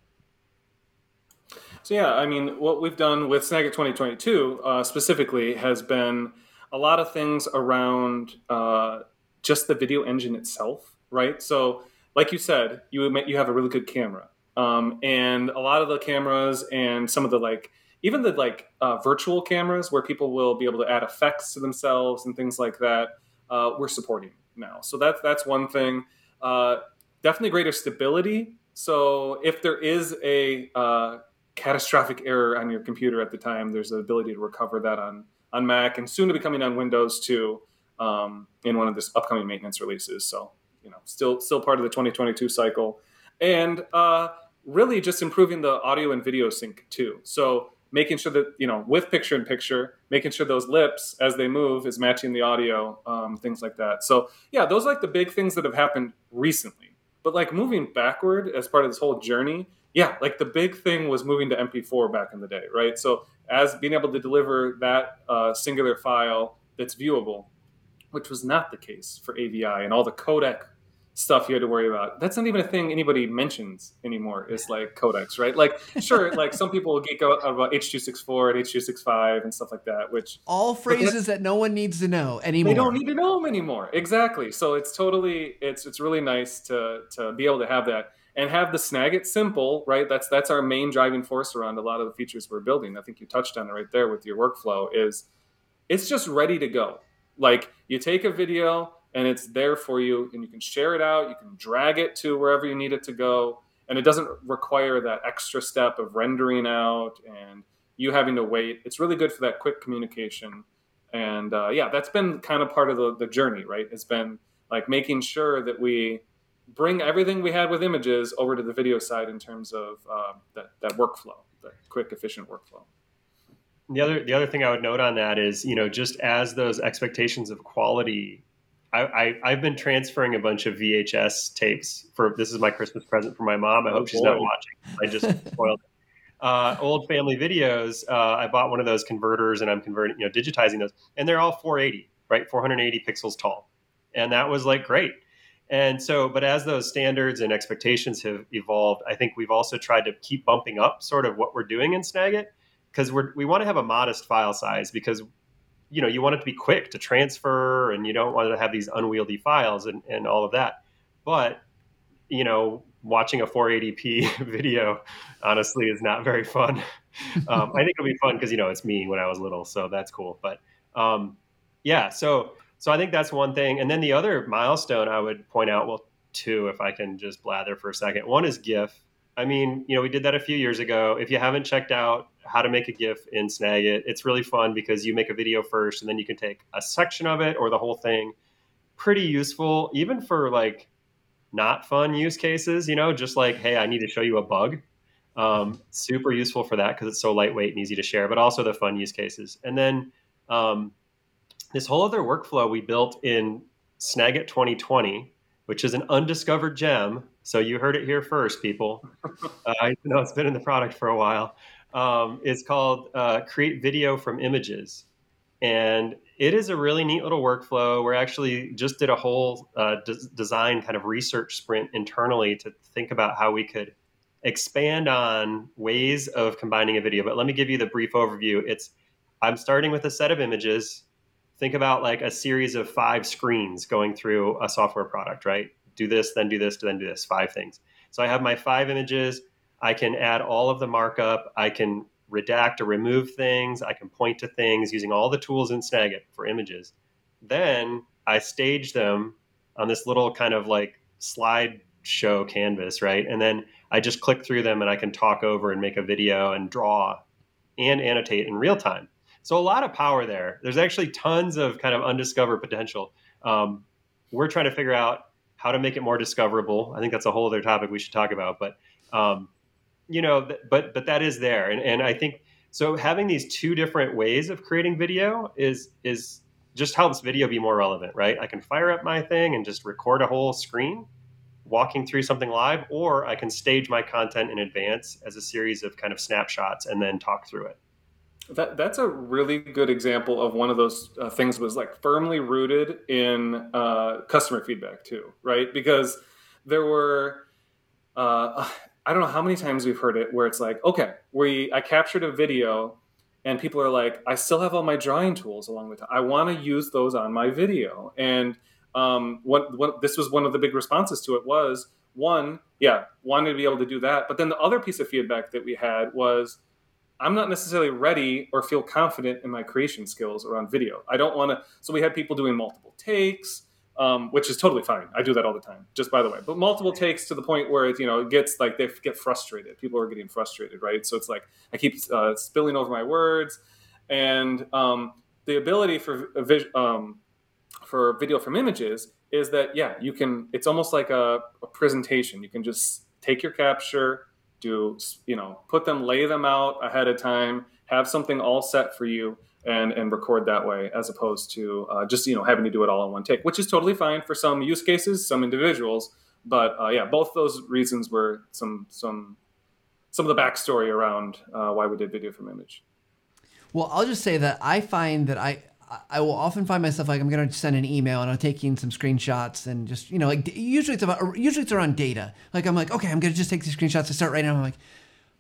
S2: So yeah, I mean, what we've done with Snagit 2022 uh, specifically has been a lot of things around uh, just the video engine itself, right? So, like you said, you you have a really good camera. Um, and a lot of the cameras and some of the like, even the like uh, virtual cameras where people will be able to add effects to themselves and things like that, uh, we're supporting now. So that's that's one thing. Uh, definitely greater stability. So if there is a uh, catastrophic error on your computer at the time, there's an ability to recover that on on Mac and soon to be coming on Windows too um, in one of this upcoming maintenance releases. So you know, still still part of the 2022 cycle, and uh, really just improving the audio and video sync too. So making sure that you know with picture in picture, making sure those lips as they move is matching the audio, um, things like that. So yeah, those are like the big things that have happened recently. But like moving backward as part of this whole journey, yeah, like the big thing was moving to MP4 back in the day, right? So as being able to deliver that uh, singular file that's viewable, which was not the case for AVI and all the codec stuff you had to worry about. That's not even a thing anybody mentions anymore. Is like codecs, right? Like, sure, [LAUGHS] like some people will geek out about H two six four and H two six five and stuff like that. Which
S1: all phrases that no one needs to know anymore.
S2: They don't need to know them anymore. Exactly. So it's totally it's it's really nice to to be able to have that and have the Snagit simple, right? That's that's our main driving force around a lot of the features we're building. I think you touched on it right there with your workflow. Is it's just ready to go. Like you take a video and it's there for you and you can share it out you can drag it to wherever you need it to go and it doesn't require that extra step of rendering out and you having to wait. It's really good for that quick communication and uh, yeah that's been kind of part of the, the journey right? It's been like making sure that we bring everything we had with images over to the video side in terms of uh, that, that workflow that quick efficient workflow.
S3: The other the other thing I would note on that is, you know, just as those expectations of quality I, I have been transferring a bunch of VHS tapes for this is my Christmas present for my mom. I oh, hope boy. she's not watching. I just spoiled it. Uh, old family videos. Uh, I bought one of those converters and I'm converting, you know, digitizing those, and they're all 480, right, 480 pixels tall, and that was like great. And so, but as those standards and expectations have evolved, I think we've also tried to keep bumping up sort of what we're doing in Snagit because we we want to have a modest file size because you know you want it to be quick to transfer and you don't want to have these unwieldy files and, and all of that. But you know watching a 480p [LAUGHS] video honestly is not very fun. [LAUGHS] Um, i think it'll be fun because you know it's me when i was little so that's cool. But um, yeah so so i think that's one thing. And then the other milestone i would point out well two if i can just blather for a second. One is gif. I mean you know we did that a few years ago. If you haven't checked out how to make a GIF in Snagit. It's really fun because you make a video first and then you can take a section of it or the whole thing. Pretty useful, even for like not fun use cases, you know, just like, hey, I need to show you a bug. Um, super useful for that because it's so lightweight and easy to share, but also the fun use cases. And then um, this whole other workflow we built in Snagit 2020, which is an undiscovered gem. So you heard it here first, people. [LAUGHS] Uh, I know it's been in the product for a while um, is called uh, Create Video from Images. and it is a really neat little workflow. We actually just did a whole uh, design kind of research sprint internally to think about how we could expand on ways of combining a video. But let me give you the brief overview. It's I'm starting with a set of images. Think about like a series of five screens going through a software product, right? Do this, then do this, then do this, five things. So I have my five images. I can add all of the markup. I can redact or remove things. I can point to things using all the tools in Snagit for images. Then I stage them on this little kind of like slide show canvas, right? And then I just click through them and I can talk over and make a video and draw and annotate in real time. So a lot of power there. There's actually tons of kind of undiscovered potential. Um, we're trying to figure out how to make it more discoverable. I think that's a whole other topic we should talk about. But um, you know, but but that is there, and and I think so. Having these two different ways of creating video is is just helps video be more relevant, right? I can fire up my thing and just record a whole screen walking through something live, or I can stage my content in advance as a series of kind of snapshots and then talk through it.
S2: That, that's a really good example of one of those uh, things was like firmly rooted in uh, customer feedback too, right? Because there were uh, I don't know how many times we've heard it where it's like, okay, we I captured a video and people are like, I still have all my drawing tools along with it. I want to use those on my video. And um, what, what this was one of the big responses to it was one, yeah, wanted to be able to do that. But then the other piece of feedback that we had was, I'm not necessarily ready or feel confident in my creation skills around video. I don't want to. So we had people doing multiple takes um, which is totally fine. I do that all the time, just by the way. But multiple takes to the point where it, you know, it gets like they get frustrated. People are getting frustrated, right? So it's like I keep uh, spilling over my words, and um, the ability for um, for video from images is that yeah, you can. It's almost like a, a presentation. You can just take your capture, do you know, put them, lay them out ahead of time, have something all set for you and and record that way as opposed to uh, just you know having to do it all in one take which is totally fine for some use cases some individuals but uh, yeah both those reasons were some some some of the backstory around uh, why we did video from image
S1: well i'll just say that i find that i I will often find myself like I'm going to send an email and I'm taking some screenshots and just you know like usually it's about usually it's around data. Like I'm like okay I'm going to just take these screenshots to start writing. I'm like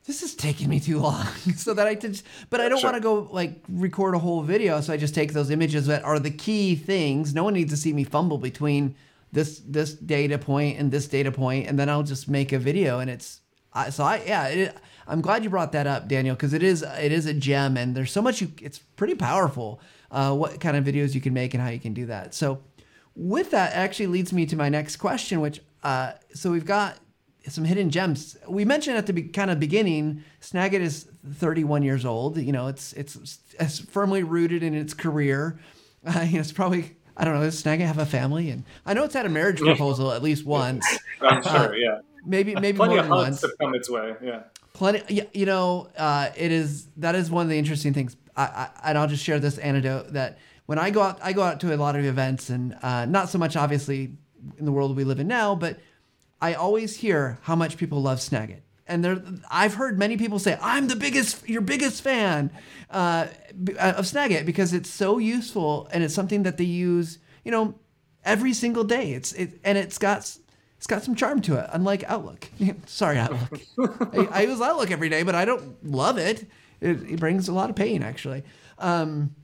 S1: this is taking me too long [LAUGHS] so that i just but i don't sure. want to go like record a whole video so i just take those images that are the key things no one needs to see me fumble between this this data point and this data point and then i'll just make a video and it's I, so i yeah it, i'm glad you brought that up daniel because it is it is a gem and there's so much you it's pretty powerful uh, what kind of videos you can make and how you can do that so with that actually leads me to my next question which uh, so we've got some hidden gems. We mentioned at the be, kind of beginning, Snagit is 31 years old. You know, it's it's, it's firmly rooted in its career. Uh, [LAUGHS] you know, it's probably I don't know. Does Snagit have a family? And I know it's had a marriage proposal at least once. [LAUGHS]
S2: I'm sure. Uh, yeah.
S1: Maybe maybe
S2: plenty
S1: more
S2: of
S1: than once.
S2: have come its way. Yeah.
S1: Plenty. You know, uh, it is that is one of the interesting things. I, I, and I'll just share this anecdote that when I go out, I go out to a lot of events, and uh, not so much obviously in the world we live in now, but I always hear how much people love Snagit. And I've heard many people say, "I'm the biggest, your biggest fan uh, of Snagit because it's so useful and it's something that they use, you know, every single day. It's it, and it's got it's got some charm to it, unlike Outlook. [LAUGHS] Sorry, Outlook. I, I, use Outlook every day, but I don't love it. It, it brings a lot of pain, actually. Um,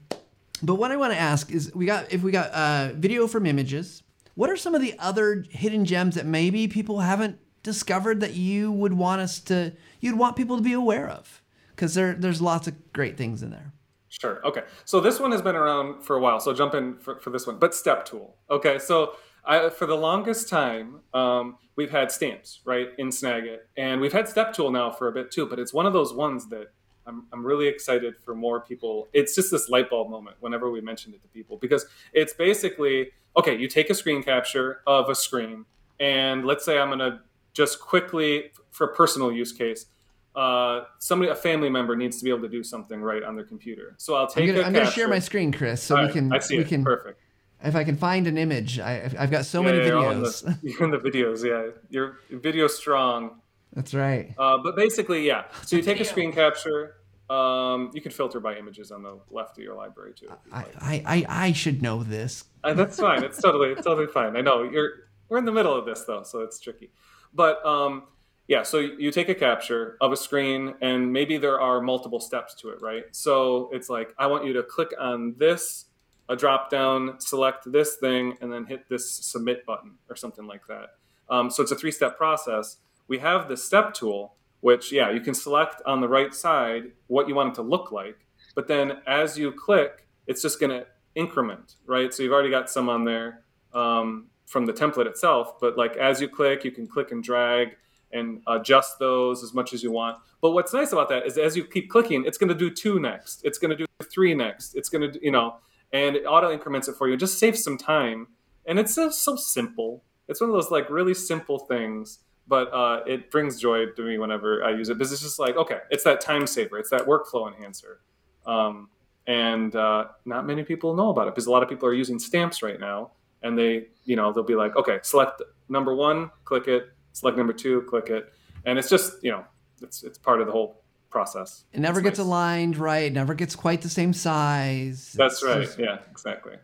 S1: but what I want to ask is, we got if we got uh, video from images, what are some of the other hidden gems that maybe people haven't discovered that you would want us to, you'd want people to be aware of? Because there, there's lots of great things in there.
S2: Sure. Okay. So this one has been around for a while. So jump in for, for this one. But Step Tool. Okay. So I, for the longest time, um, we've had stamps, right, in Snagit. And we've had Step Tool now for a bit too. But it's one of those ones that I'm, I'm really excited for more people. It's just this light bulb moment whenever we mentioned it to people because it's basically okay, you take a screen capture of a screen, and let's say I'm going to just quickly, for a personal use case, uh, somebody, a family member needs to be able to do something right on their computer. So I'll take.
S1: I'm going to share my screen, Chris, so we can.
S2: I see
S1: we
S2: it.
S1: Can,
S2: Perfect.
S1: If I can find an image, I, have got so
S2: yeah,
S1: many
S2: yeah,
S1: videos.
S2: The, you're [LAUGHS] in the videos, yeah. Your video strong.
S1: That's right.
S2: Uh, but basically, yeah. So you take a screen capture, Um, you can filter by images on the left of your library too.
S1: I, I, I, I should know this.
S2: Uh, that's fine. It's totally it's totally fine. I know you're we're in the middle of this though, so it's tricky. But um, yeah, so you take a capture of a screen, and maybe there are multiple steps to it, right? So it's like I want you to click on this, a drop down, select this thing, and then hit this submit button or something like that. Um, so it's a three step process. We have the step tool which yeah, you can select on the right side what you want it to look like. But then as you click, it's just going to increment, right? So you've already got some on there um, from the template itself. But like as you click, you can click and drag and adjust those as much as you want. But what's nice about that is as you keep clicking, it's going to do two next. It's going to do three next. It's going to, you know, and it auto increments it for you. Just saves some time. And it's so, so simple. It's one of those like really simple things but uh, it brings joy to me whenever I use it because it's just like, okay, it's that time saver, it's that workflow enhancer. Um, and uh, not many people know about it because a lot of people are using stamps right now and they, you know, they'll be like, okay, select number one, click it, select number two, click it. And it's just, you know, it's, it's part of the whole process.
S1: It never
S2: it's
S1: gets
S2: nice.
S1: aligned right. It never gets quite the same size.
S2: That's
S1: It's
S2: right.
S1: just-
S2: yeah, exactly.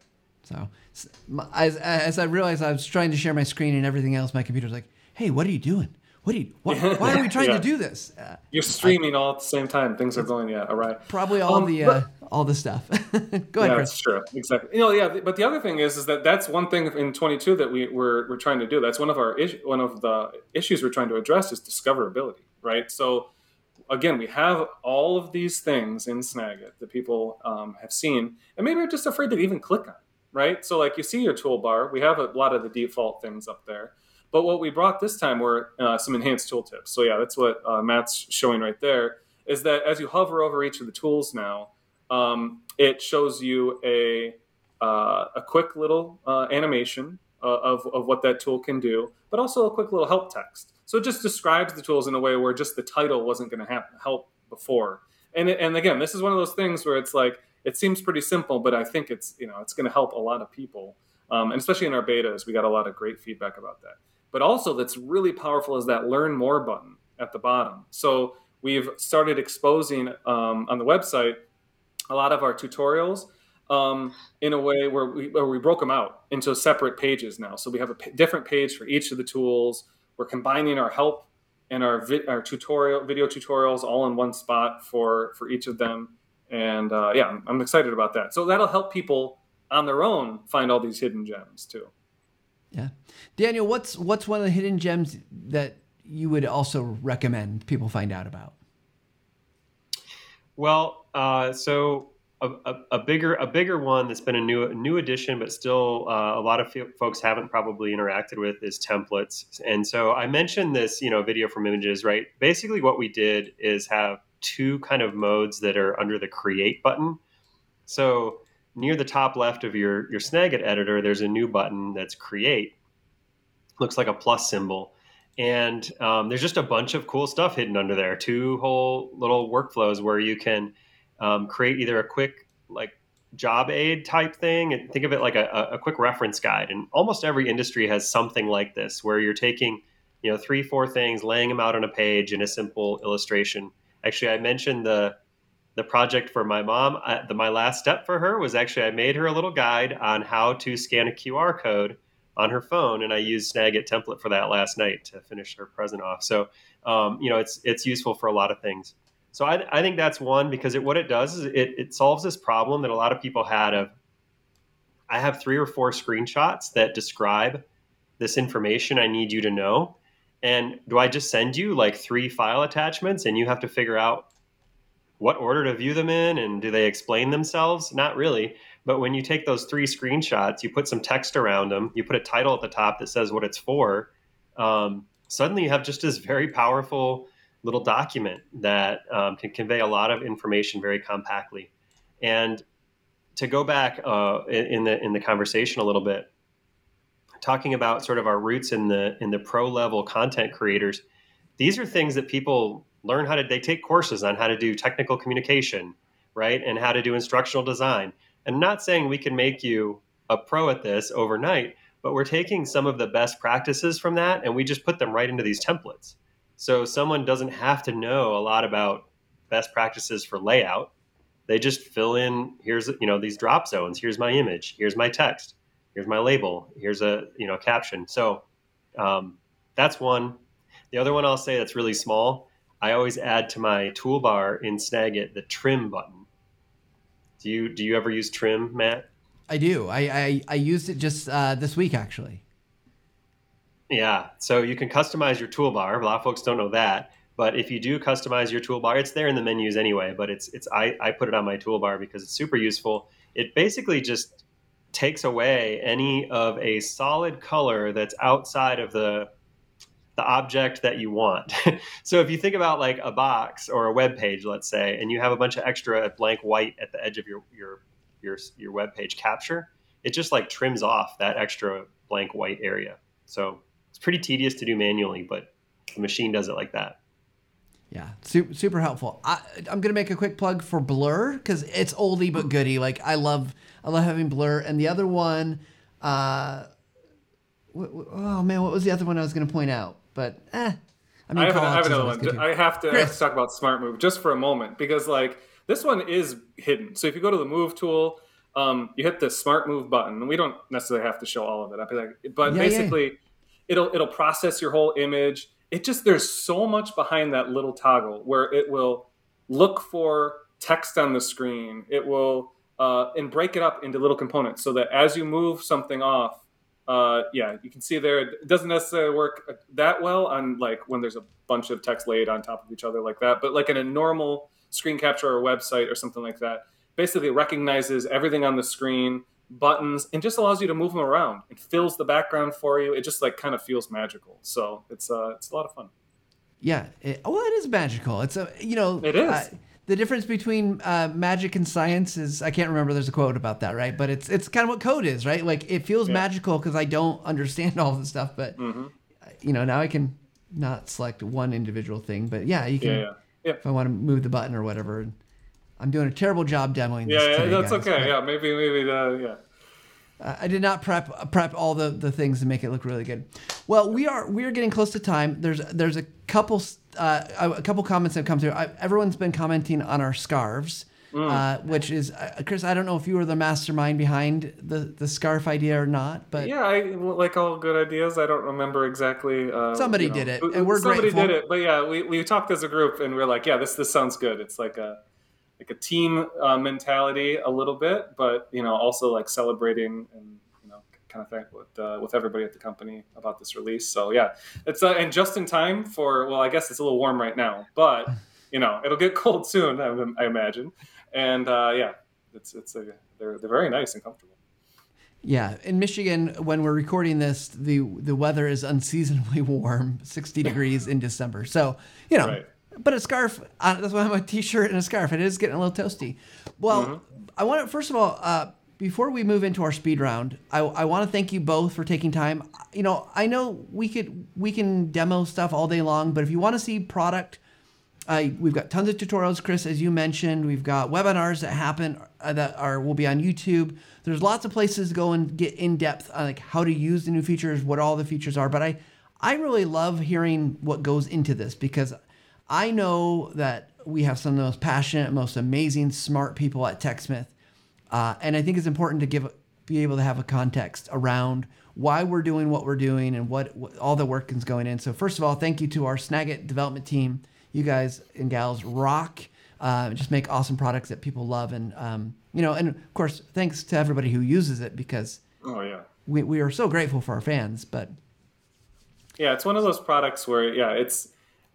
S1: So as, as I realized I was trying to share my screen and everything else, my computer's like, "Hey, what are you doing? What are you? Why, [LAUGHS] why are we trying
S2: Yeah.
S1: to do this?" Uh,
S2: You're streaming all at the same time. Things are going, yeah, all right.
S1: probably all
S2: Um,
S1: the
S2: but-
S1: uh, all the stuff. [LAUGHS] Go ahead,
S2: yeah,
S1: Chris.
S2: that's true. Exactly. You know, yeah. But the other thing is, is that that's one thing in 22 that we we're, we're trying to do. That's one of our is- one of the issues we're trying to address is discoverability, right? So again, we have all of these things in Snagit that people um, have seen, and maybe are just afraid to even click on, right? So like you see your toolbar, we have a lot of the default things up there. But what we brought this time were uh, some enhanced tooltips. So yeah, that's what uh, Matt's showing right there. Is that as you hover over each of the tools now, um, it shows you a uh, a quick little uh, animation uh, of, of what that tool can do, but also a quick little help text. So it just describes the tools in a way where just the title wasn't going to help before. And it, and again, this is one of those things where it's like it seems pretty simple, but I think it's you know it's going to help a lot of people, um, and especially in our betas, we got a lot of great feedback about that. But also, that's really powerful is that learn more button at the bottom. So we've started exposing um, on the website a lot of our tutorials um, in a way where we, where we broke them out into separate pages now. So we have a p- different page for each of the tools. We're combining our help and our, vi- our tutorial video tutorials all in one spot for for each of them. And uh, yeah, I'm, I'm excited about that. So that'll help people on their own find all these hidden gems too.
S1: Yeah, Daniel, what's what's one of the hidden gems that you would also recommend people find out about?
S3: Well, uh, so a, a, a bigger a bigger one that's been a new a new addition, but still uh, a lot of f- folks haven't probably interacted with is templates. And so I mentioned this, you know, video from images, right? Basically, what we did is have two kind of modes that are under the create button. So near the top left of your your Snagit editor, there's a new button that's create. Looks like a plus symbol. And um, there's just a bunch of cool stuff hidden under there. Two whole little workflows where you can um, create either a quick like job aid type thing and think of it like a, a quick reference guide. And almost every industry has something like this where you're taking you know three four things laying them out on a page in a simple illustration. Actually i mentioned the the project for my mom I, the, my last step for her was actually i made her a little guide on how to scan a qr code on her phone, and I used Snagit template for that last night to finish her present off. So, um, you know, it's it's useful for a lot of things. So I, I think that's one because it, what it does is it, it solves this problem that a lot of people had of. I have three or four screenshots that describe this information I need you to know, and do I just send you like three file attachments and you have to figure out what order to view them in and do they explain themselves? Not really. But when you take those three screenshots, you put some text around them, you put a title at the top that says what it's for. Um, suddenly, you have just this very powerful little document that um, can convey a lot of information very compactly. And to go back uh, in, the in the conversation a little bit, talking about sort of our roots in the in the pro level content creators, these are things that people learn how to. They take courses on how to do technical communication, right, and how to do instructional design and not saying we can make you a pro at this overnight, but we're taking some of the best practices from that and we just put them right into these templates. So someone doesn't have to know a lot about best practices for layout. They just fill in here's you know these drop zones. Here's my image. Here's my text. Here's my label. Here's a you know caption. So um, that's one. The other one I'll say that's really small. I always add to my toolbar in Snagit the trim button. Do you do you ever use trim, Matt?
S1: I do. I I, I used it just uh, this week actually.
S3: Yeah. So you can customize your toolbar. A lot of folks don't know that. But if you do customize your toolbar, it's there in the menus anyway. But it's it's I, I put it on my toolbar because it's super useful. It basically just takes away any of a solid color that's outside of the the object that you want. [LAUGHS] so if you think about like a box or a web page, let's say, and you have a bunch of extra blank white at the edge of your your your your web page capture, it just like trims off that extra blank white area. So it's pretty tedious to do manually, but the machine does it like that.
S1: Yeah, super, super helpful. I, I'm gonna make a quick plug for Blur because it's oldie but goodie. Like I love, I love having Blur. And the other one, uh, oh man, what was the other one I was gonna point out? But eh,
S2: I mean, I have, I have another one. I have to, I have to talk about Smart Move just for a moment because like this one is hidden. So if you go to the Move tool, um, you hit the Smart Move button. We don't necessarily have to show all of it. Like, but yeah, basically, yeah. it'll it'll process your whole image it just there's so much behind that little toggle where it will look for text on the screen. It will uh, and break it up into little components so that as you move something off, uh, yeah, you can see there it doesn't necessarily work that well on like when there's a bunch of text laid on top of each other like that. But like in a normal screen capture or website or something like that, basically recognizes everything on the screen buttons and just allows you to move them around. It fills the background for you. It just like kind of feels magical. So it's uh, it's a lot of fun.
S1: Yeah, it, well, it is magical. It's a you know
S2: it is. Uh,
S1: the difference between uh, magic and science is I can't remember. There's a quote about that, right? But it's it's kind of what code is, right? Like it feels yeah. magical because I don't understand all the stuff, but mm-hmm. you know now I can not select one individual thing, but yeah, you can. Yeah, yeah. If I want to move the button or whatever, I'm doing a terrible job demoing
S2: this.
S1: Yeah,
S2: today, that's guys, okay. Yeah, maybe maybe the yeah.
S1: Uh, I did not prep prep all the, the things to make it look really good. Well, we are we are getting close to time. There's there's a couple uh, a couple comments have come through. I, everyone's been commenting on our scarves, mm. uh, which is uh, Chris. I don't know if you were the mastermind behind the the scarf idea or not, but
S2: yeah, I like all good ideas. I don't remember exactly. Uh,
S1: somebody you know, did it, and we're
S2: somebody
S1: grateful.
S2: did it. But yeah, we, we talked as a group, and we are like, yeah, this this sounds good. It's like a like a team uh, mentality a little bit, but you know, also like celebrating and kind of thing with uh, with everybody at the company about this release. So yeah, it's uh, and just in time for well, I guess it's a little warm right now, but [LAUGHS] you know, it'll get cold soon, I, I imagine. And uh, yeah, it's it's a, they're they're very nice and comfortable.
S1: Yeah, in Michigan, when we're recording this, the the weather is unseasonably [LAUGHS] warm, sixty degrees in December. So you know, right but a scarf. Uh, that's why I'm a t-shirt and a scarf. It is getting a little toasty. Well, mm-hmm. I want to first of all, uh, before we move into our speed round, I, I want to thank you both for taking time. You know, I know we could we can demo stuff all day long, but if you want to see product, uh, we've got tons of tutorials, Chris, as you mentioned. We've got webinars that happen uh, that are will be on YouTube. There's lots of places to go and get in depth on like how to use the new features, what all the features are. But I I really love hearing what goes into this because I know that we have some of the most passionate, most amazing, smart people at TechSmith. Uh, and I think it's important to give be able to have a context around why we're doing what we're doing and what, what all the work is going in. So first of all, thank you to our Snagit development team. You guys and gals rock. Uh, just make awesome products that people love, and um, you know, and of course, thanks to everybody who uses it because
S2: oh yeah,
S1: we we are so grateful for our fans. But
S2: yeah, it's one of those products where yeah, it's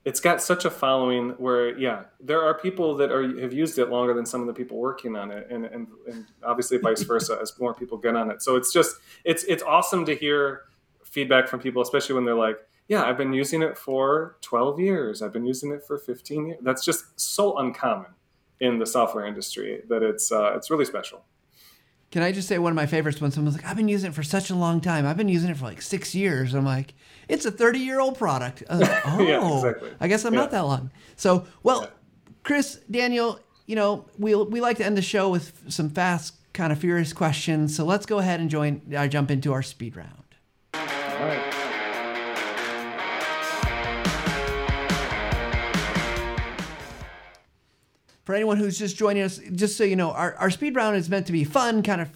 S2: it's got such a following where yeah there are people that are have used it longer than some of the people working on it and and, and obviously vice [LAUGHS] versa as more people get on it so it's just it's it's awesome to hear feedback from people especially when they're like yeah i've been using it for 12 years i've been using it for 15 years that's just so uncommon in the software industry that it's uh, it's really special
S1: can I just say one of my favorites when someone's like, I've been using it for such a long time. I've been using it for like six years. I'm like, it's a 30 year old product. [LAUGHS] Like, oh, yeah, exactly. I guess I'm yeah. not that long. So, well. Chris, Daniel, you know, we we like to end the show with some fast, kind of furious questions. So let's go ahead and join. I uh, jump into our speed round. All right. for anyone who's just joining us, just so you know, our, our speed round is meant to be fun, kind of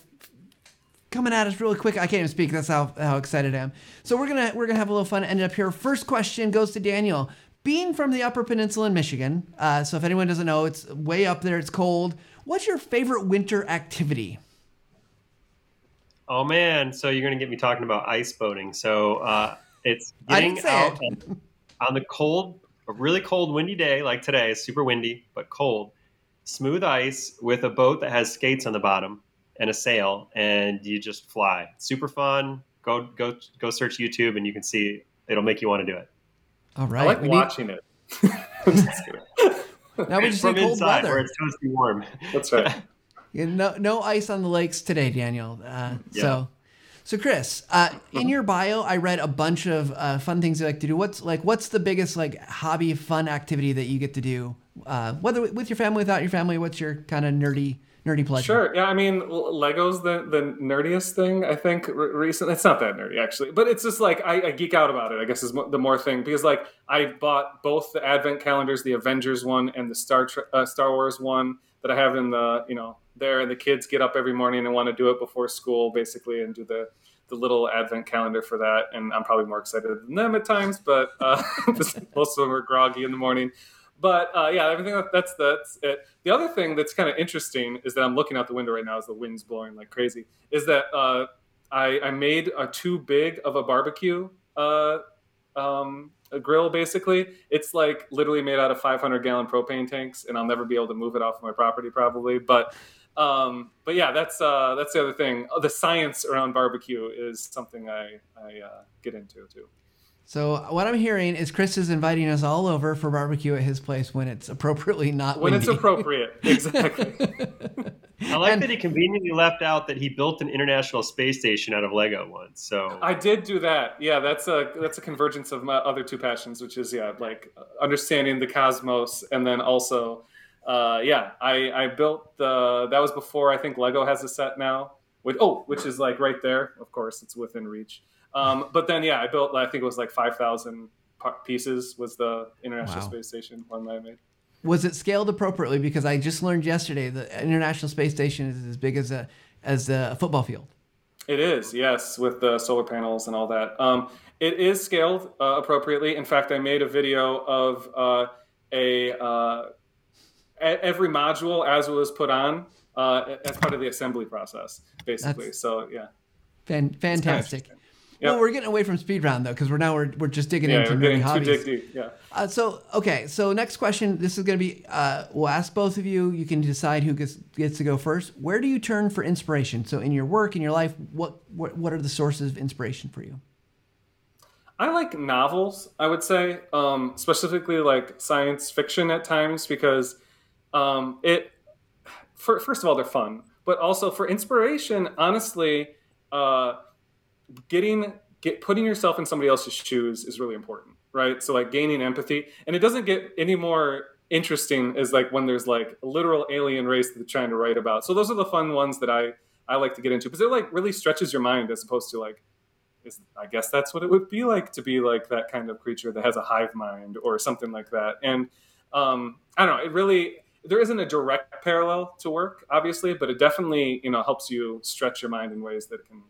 S1: coming at us really quick. I can't even speak. That's how, how excited I am. So we're gonna we're gonna have a little fun. End up here. First question goes to Daniel. Being from the Upper Peninsula in Michigan, uh, so if anyone doesn't know, it's way up there. It's cold. What's your favorite winter activity?
S3: Oh man, so you're gonna get me talking about ice boating. So uh, it's getting out on, on the cold, a really cold, windy day like today. Super windy, but cold. Smooth ice with a boat that has skates on the bottom and a sail, and you just fly. Super fun. Go go go search YouTube, and you can see it'll make you want to do it.
S1: All right,
S2: I like we watching need...
S1: it. [LAUGHS] now we just
S3: from
S1: cold
S3: inside
S1: weather.
S3: where it's toasty warm.
S2: That's right. [LAUGHS]
S1: Yeah, no, no ice on the lakes today, Daniel. Uh, yeah. So, so Chris, uh, in your bio, I read a bunch of uh, fun things you like to do. What's like, what's the biggest like hobby, fun activity that you get to do, uh, whether with your family, without your family? What's your kind of nerdy, nerdy pleasure?
S2: Sure. Yeah. I mean, Lego's the the nerdiest thing. I think recently. It's not that nerdy actually, but it's just like I, I geek out about it. I guess is the more thing because like I bought both the Advent calendars, the Avengers one and the Star uh, Star Wars one that I have in the you know there, and the kids get up every morning and want to do it before school, basically, and do the the little advent calendar for that. And I'm probably more excited than them at times, but uh, [LAUGHS] most of them are groggy in the morning. But uh, yeah, everything that, that's that's it. The other thing that's kind of interesting is that I'm looking out the window right now as the wind's blowing like crazy. Is that uh, I, I made a too big of a barbecue uh, um, a grill basically. It's like literally made out of 500 gallon propane tanks, and I'll never be able to move it off of my property probably. But um, but yeah, that's uh, that's the other thing. The science around barbecue is something I I uh, get into too.
S1: So what I'm hearing is Chris is inviting us all over for barbecue at his place when it's appropriately not
S2: when
S1: windy.
S2: it's appropriate, [LAUGHS] exactly.
S3: I like and, that he conveniently left out that he built an international space station out of Lego once. So
S2: I did do that. Yeah, that's a that's a convergence of my other two passions, which is yeah, like understanding the cosmos and then also uh, yeah, I, I built the that was before I think Lego has a set now. With oh, which is like right there. Of course, it's within reach. Um, but then yeah, I built I think it was like five thousand pieces was the International wow. Space Station one that I made.
S1: Was it scaled appropriately? Because I just learned yesterday the International Space Station is as big as a as a football field.
S2: It is, yes, with the solar panels and all that. Um, it is scaled uh, appropriately. In fact, I made a video of uh, a uh, every module as it was put on uh, as part of the assembly process, basically. That's so yeah,
S1: fan- fantastic. Yep. Well, we're getting away from speed round though, because we're now we're, we're just digging yeah, into many hobbies.
S2: Deep, yeah.
S1: Uh, so okay, so next question. This is going to be. Uh, we'll ask both of you. You can decide who gets gets to go first. Where do you turn for inspiration? So in your work, in your life, what what what are the sources of inspiration for you?
S2: I like novels. I would say, um, specifically like science fiction at times, because um, it for, first of all they're fun, but also for inspiration. Honestly, uh, getting get putting yourself in somebody else's shoes is really important, right? So like gaining empathy, and it doesn't get any more interesting as like when there's like a literal alien race that they're trying to write about. So those are the fun ones that I I like to get into because it like really stretches your mind as opposed to like is I guess that's what it would be like to be like that kind of creature that has a hive mind or something like that. And um, I don't know, it really there isn't a direct parallel to work, obviously, but it definitely you know helps you stretch your mind in ways that can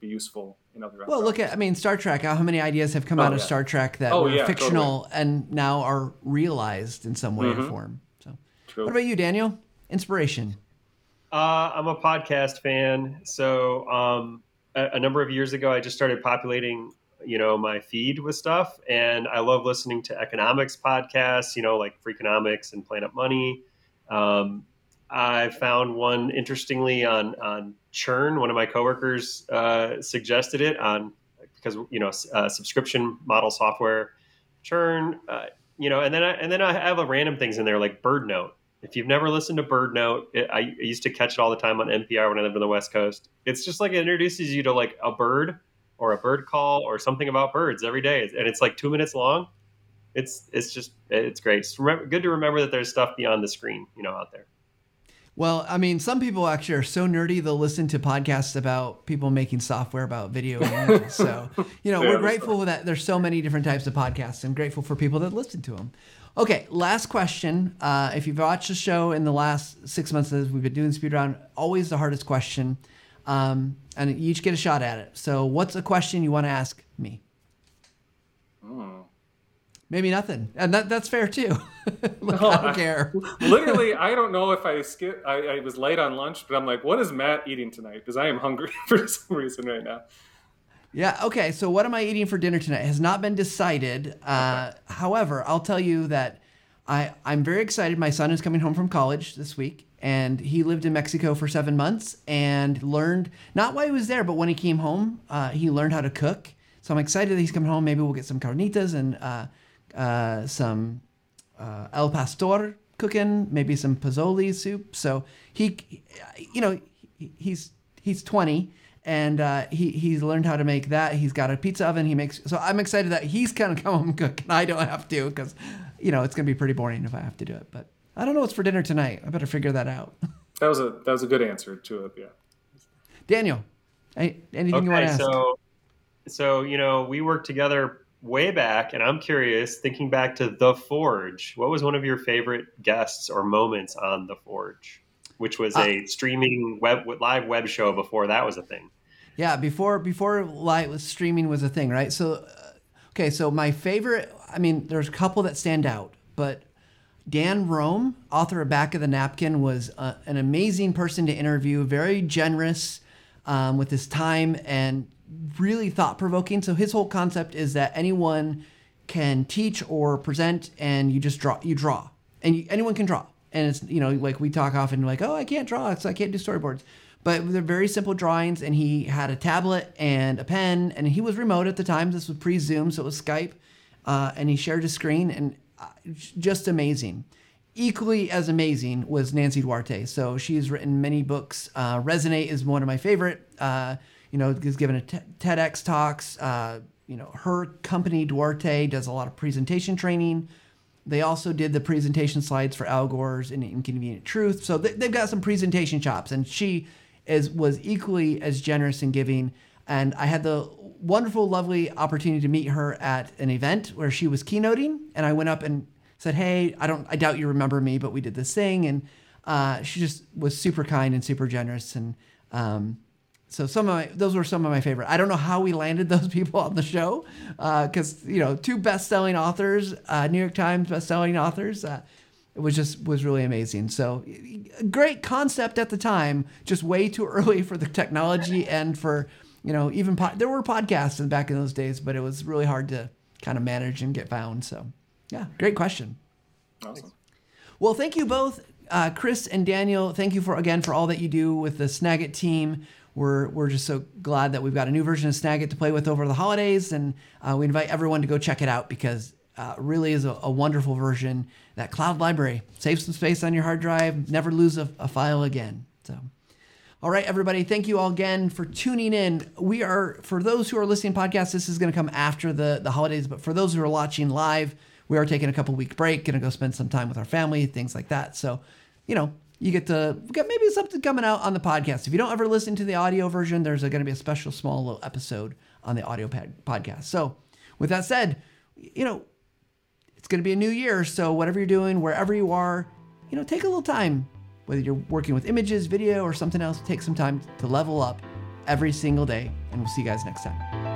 S2: be useful in other.
S1: Well, look at I mean Star Trek. How many ideas have come oh, out of Star Trek that oh, were yeah, fictional totally. and now are realized in some way mm-hmm. or form? So, True. what about you, Daniel? Inspiration.
S3: Uh, I'm a podcast fan, so um, a, a number of years ago, I just started populating you know my feed with stuff and i love listening to economics podcasts you know like freakonomics and planet money um, I found one interestingly on on Churn. One of my coworkers uh, suggested it on because you know uh, subscription model software. Churn, uh, you know, and then I, and then I have a random things in there like Bird Note. If you've never listened to Bird Note, it, I, I used to catch it all the time on NPR when I lived on the West Coast. It's just like it introduces you to like a bird or a bird call or something about birds every day, and it's like two minutes long it's it's just it's great. It's remember, good to remember that there's stuff beyond the screen, you know, out there.
S1: Well, I mean, some people actually are so nerdy they'll listen to podcasts about people making software about video games. so, you know, [LAUGHS] we're grateful that there's so many different types of podcasts and grateful for people that listen to them. Okay, last question. Uh, if you've watched the show in the last six months as we've been doing speed round, always the hardest question. Um, and you each get a shot at it. So, what's a question you want to ask me? Maybe nothing, and that, that's fair too. [LAUGHS] Look,
S2: No,
S1: I don't
S2: I-
S1: care. [LAUGHS]
S2: Literally, I don't know if I skip. I, I was late on lunch, but I'm like, what is Matt eating tonight? Because I am hungry [LAUGHS] for some reason right now.
S1: Yeah. Okay. So, what am I eating for dinner tonight? Has not been decided. Uh, However, I'll tell you that I I'm very excited. My son is coming home from college this week, and he lived in Mexico for seven months and learned not why he was there, but when he came home, uh, he learned how to cook. So I'm excited that he's coming home. Maybe we'll get some carnitas and uh, uh, some uh, El Pastor cooking, maybe some pozole soup. So he, you know, he's he's 20 and uh, he he's learned how to make that. He's got a pizza oven. He makes so I'm excited that he's gonna [LAUGHS] come home and cook and I don't have to because you know it's gonna be pretty boring if I have to do it. But I don't know what's for dinner tonight. I better figure that out. [LAUGHS]
S2: That was a that was a good answer to it. Yeah.
S1: Daniel, any- anything you want
S3: Okay,
S1: to ask?
S3: so so you know we worked together way back, and I'm curious, thinking back to the Forge, what was one of your favorite guests or moments on the Forge, which was a streaming web live web show before that was a thing.
S1: Yeah, before before live streaming was a thing, right? So, uh, okay, so my favorite, I mean, there's a couple that stand out, but Dan Roam, author of Back of the Napkin, was uh, an amazing person to interview. Very generous um, with his time and really thought provoking. So his whole concept is that anyone can teach or present, and you just draw. You draw, and you, anyone can draw. And it's you know like we talk often like oh I can't draw, so I can't do storyboards. But they're very simple drawings, and he had a tablet and a pen, and he was remote at the time. This was pre Zoom, so it was Skype, uh, and he shared his screen, and uh, just amazing. Equally as amazing was Nancy Duarte. So she's written many books. Uh, Resonate is one of my favorite. Uh, you know, has given a t- TEDx talks. Uh, you know, her company Duarte does a lot of presentation training. They also did the presentation slides for Al Gore's In Inconvenient Truth. So they, they've got some presentation chops, and she is was equally as generous and giving. And I had the wonderful, lovely opportunity to meet her at an event where she was keynoting, and I went up and said, "Hey, I don't, I doubt you remember me, but we did this thing." And uh, she just was super kind and super generous, and um, so some of my those were some of my favorite. I don't know how we landed [LAUGHS] those people on the show because you know two best-selling authors, uh, New York Times best-selling authors. Uh, it was just was really amazing. So great concept at the time, just way too early for the technology and for you know even po- there were podcasts in back in those days, but it was really hard to kind of manage and get found. So yeah, great question.
S2: Awesome.
S1: Well, thank you both, uh, Chris and Daniel. Thank you for again for all that you do with the Snagit team. We're we're just so glad that we've got a new version of Snagit to play with over the holidays, and uh, we invite everyone to go check it out because uh, really is a, a wonderful version. That cloud library save some space on your hard drive. Never lose a, a file again. So. All right, everybody. Thank you all again for tuning in. We are for those who are listening podcasts. This is going to come after the the holidays, but for those who are watching live, we are taking a couple week break. Going to go spend some time with our family, things like that. So, you know, you get to maybe something coming out on the podcast. If you don't ever listen to the audio version, there's going to be a special small little episode on the audio podcast. So, with that said, you know, it's going to be a new year. So, whatever you're doing, wherever you are, you know, take a little time, whether you're working with images, video, or something else, take some time to level up every single day. And we'll see you guys next time.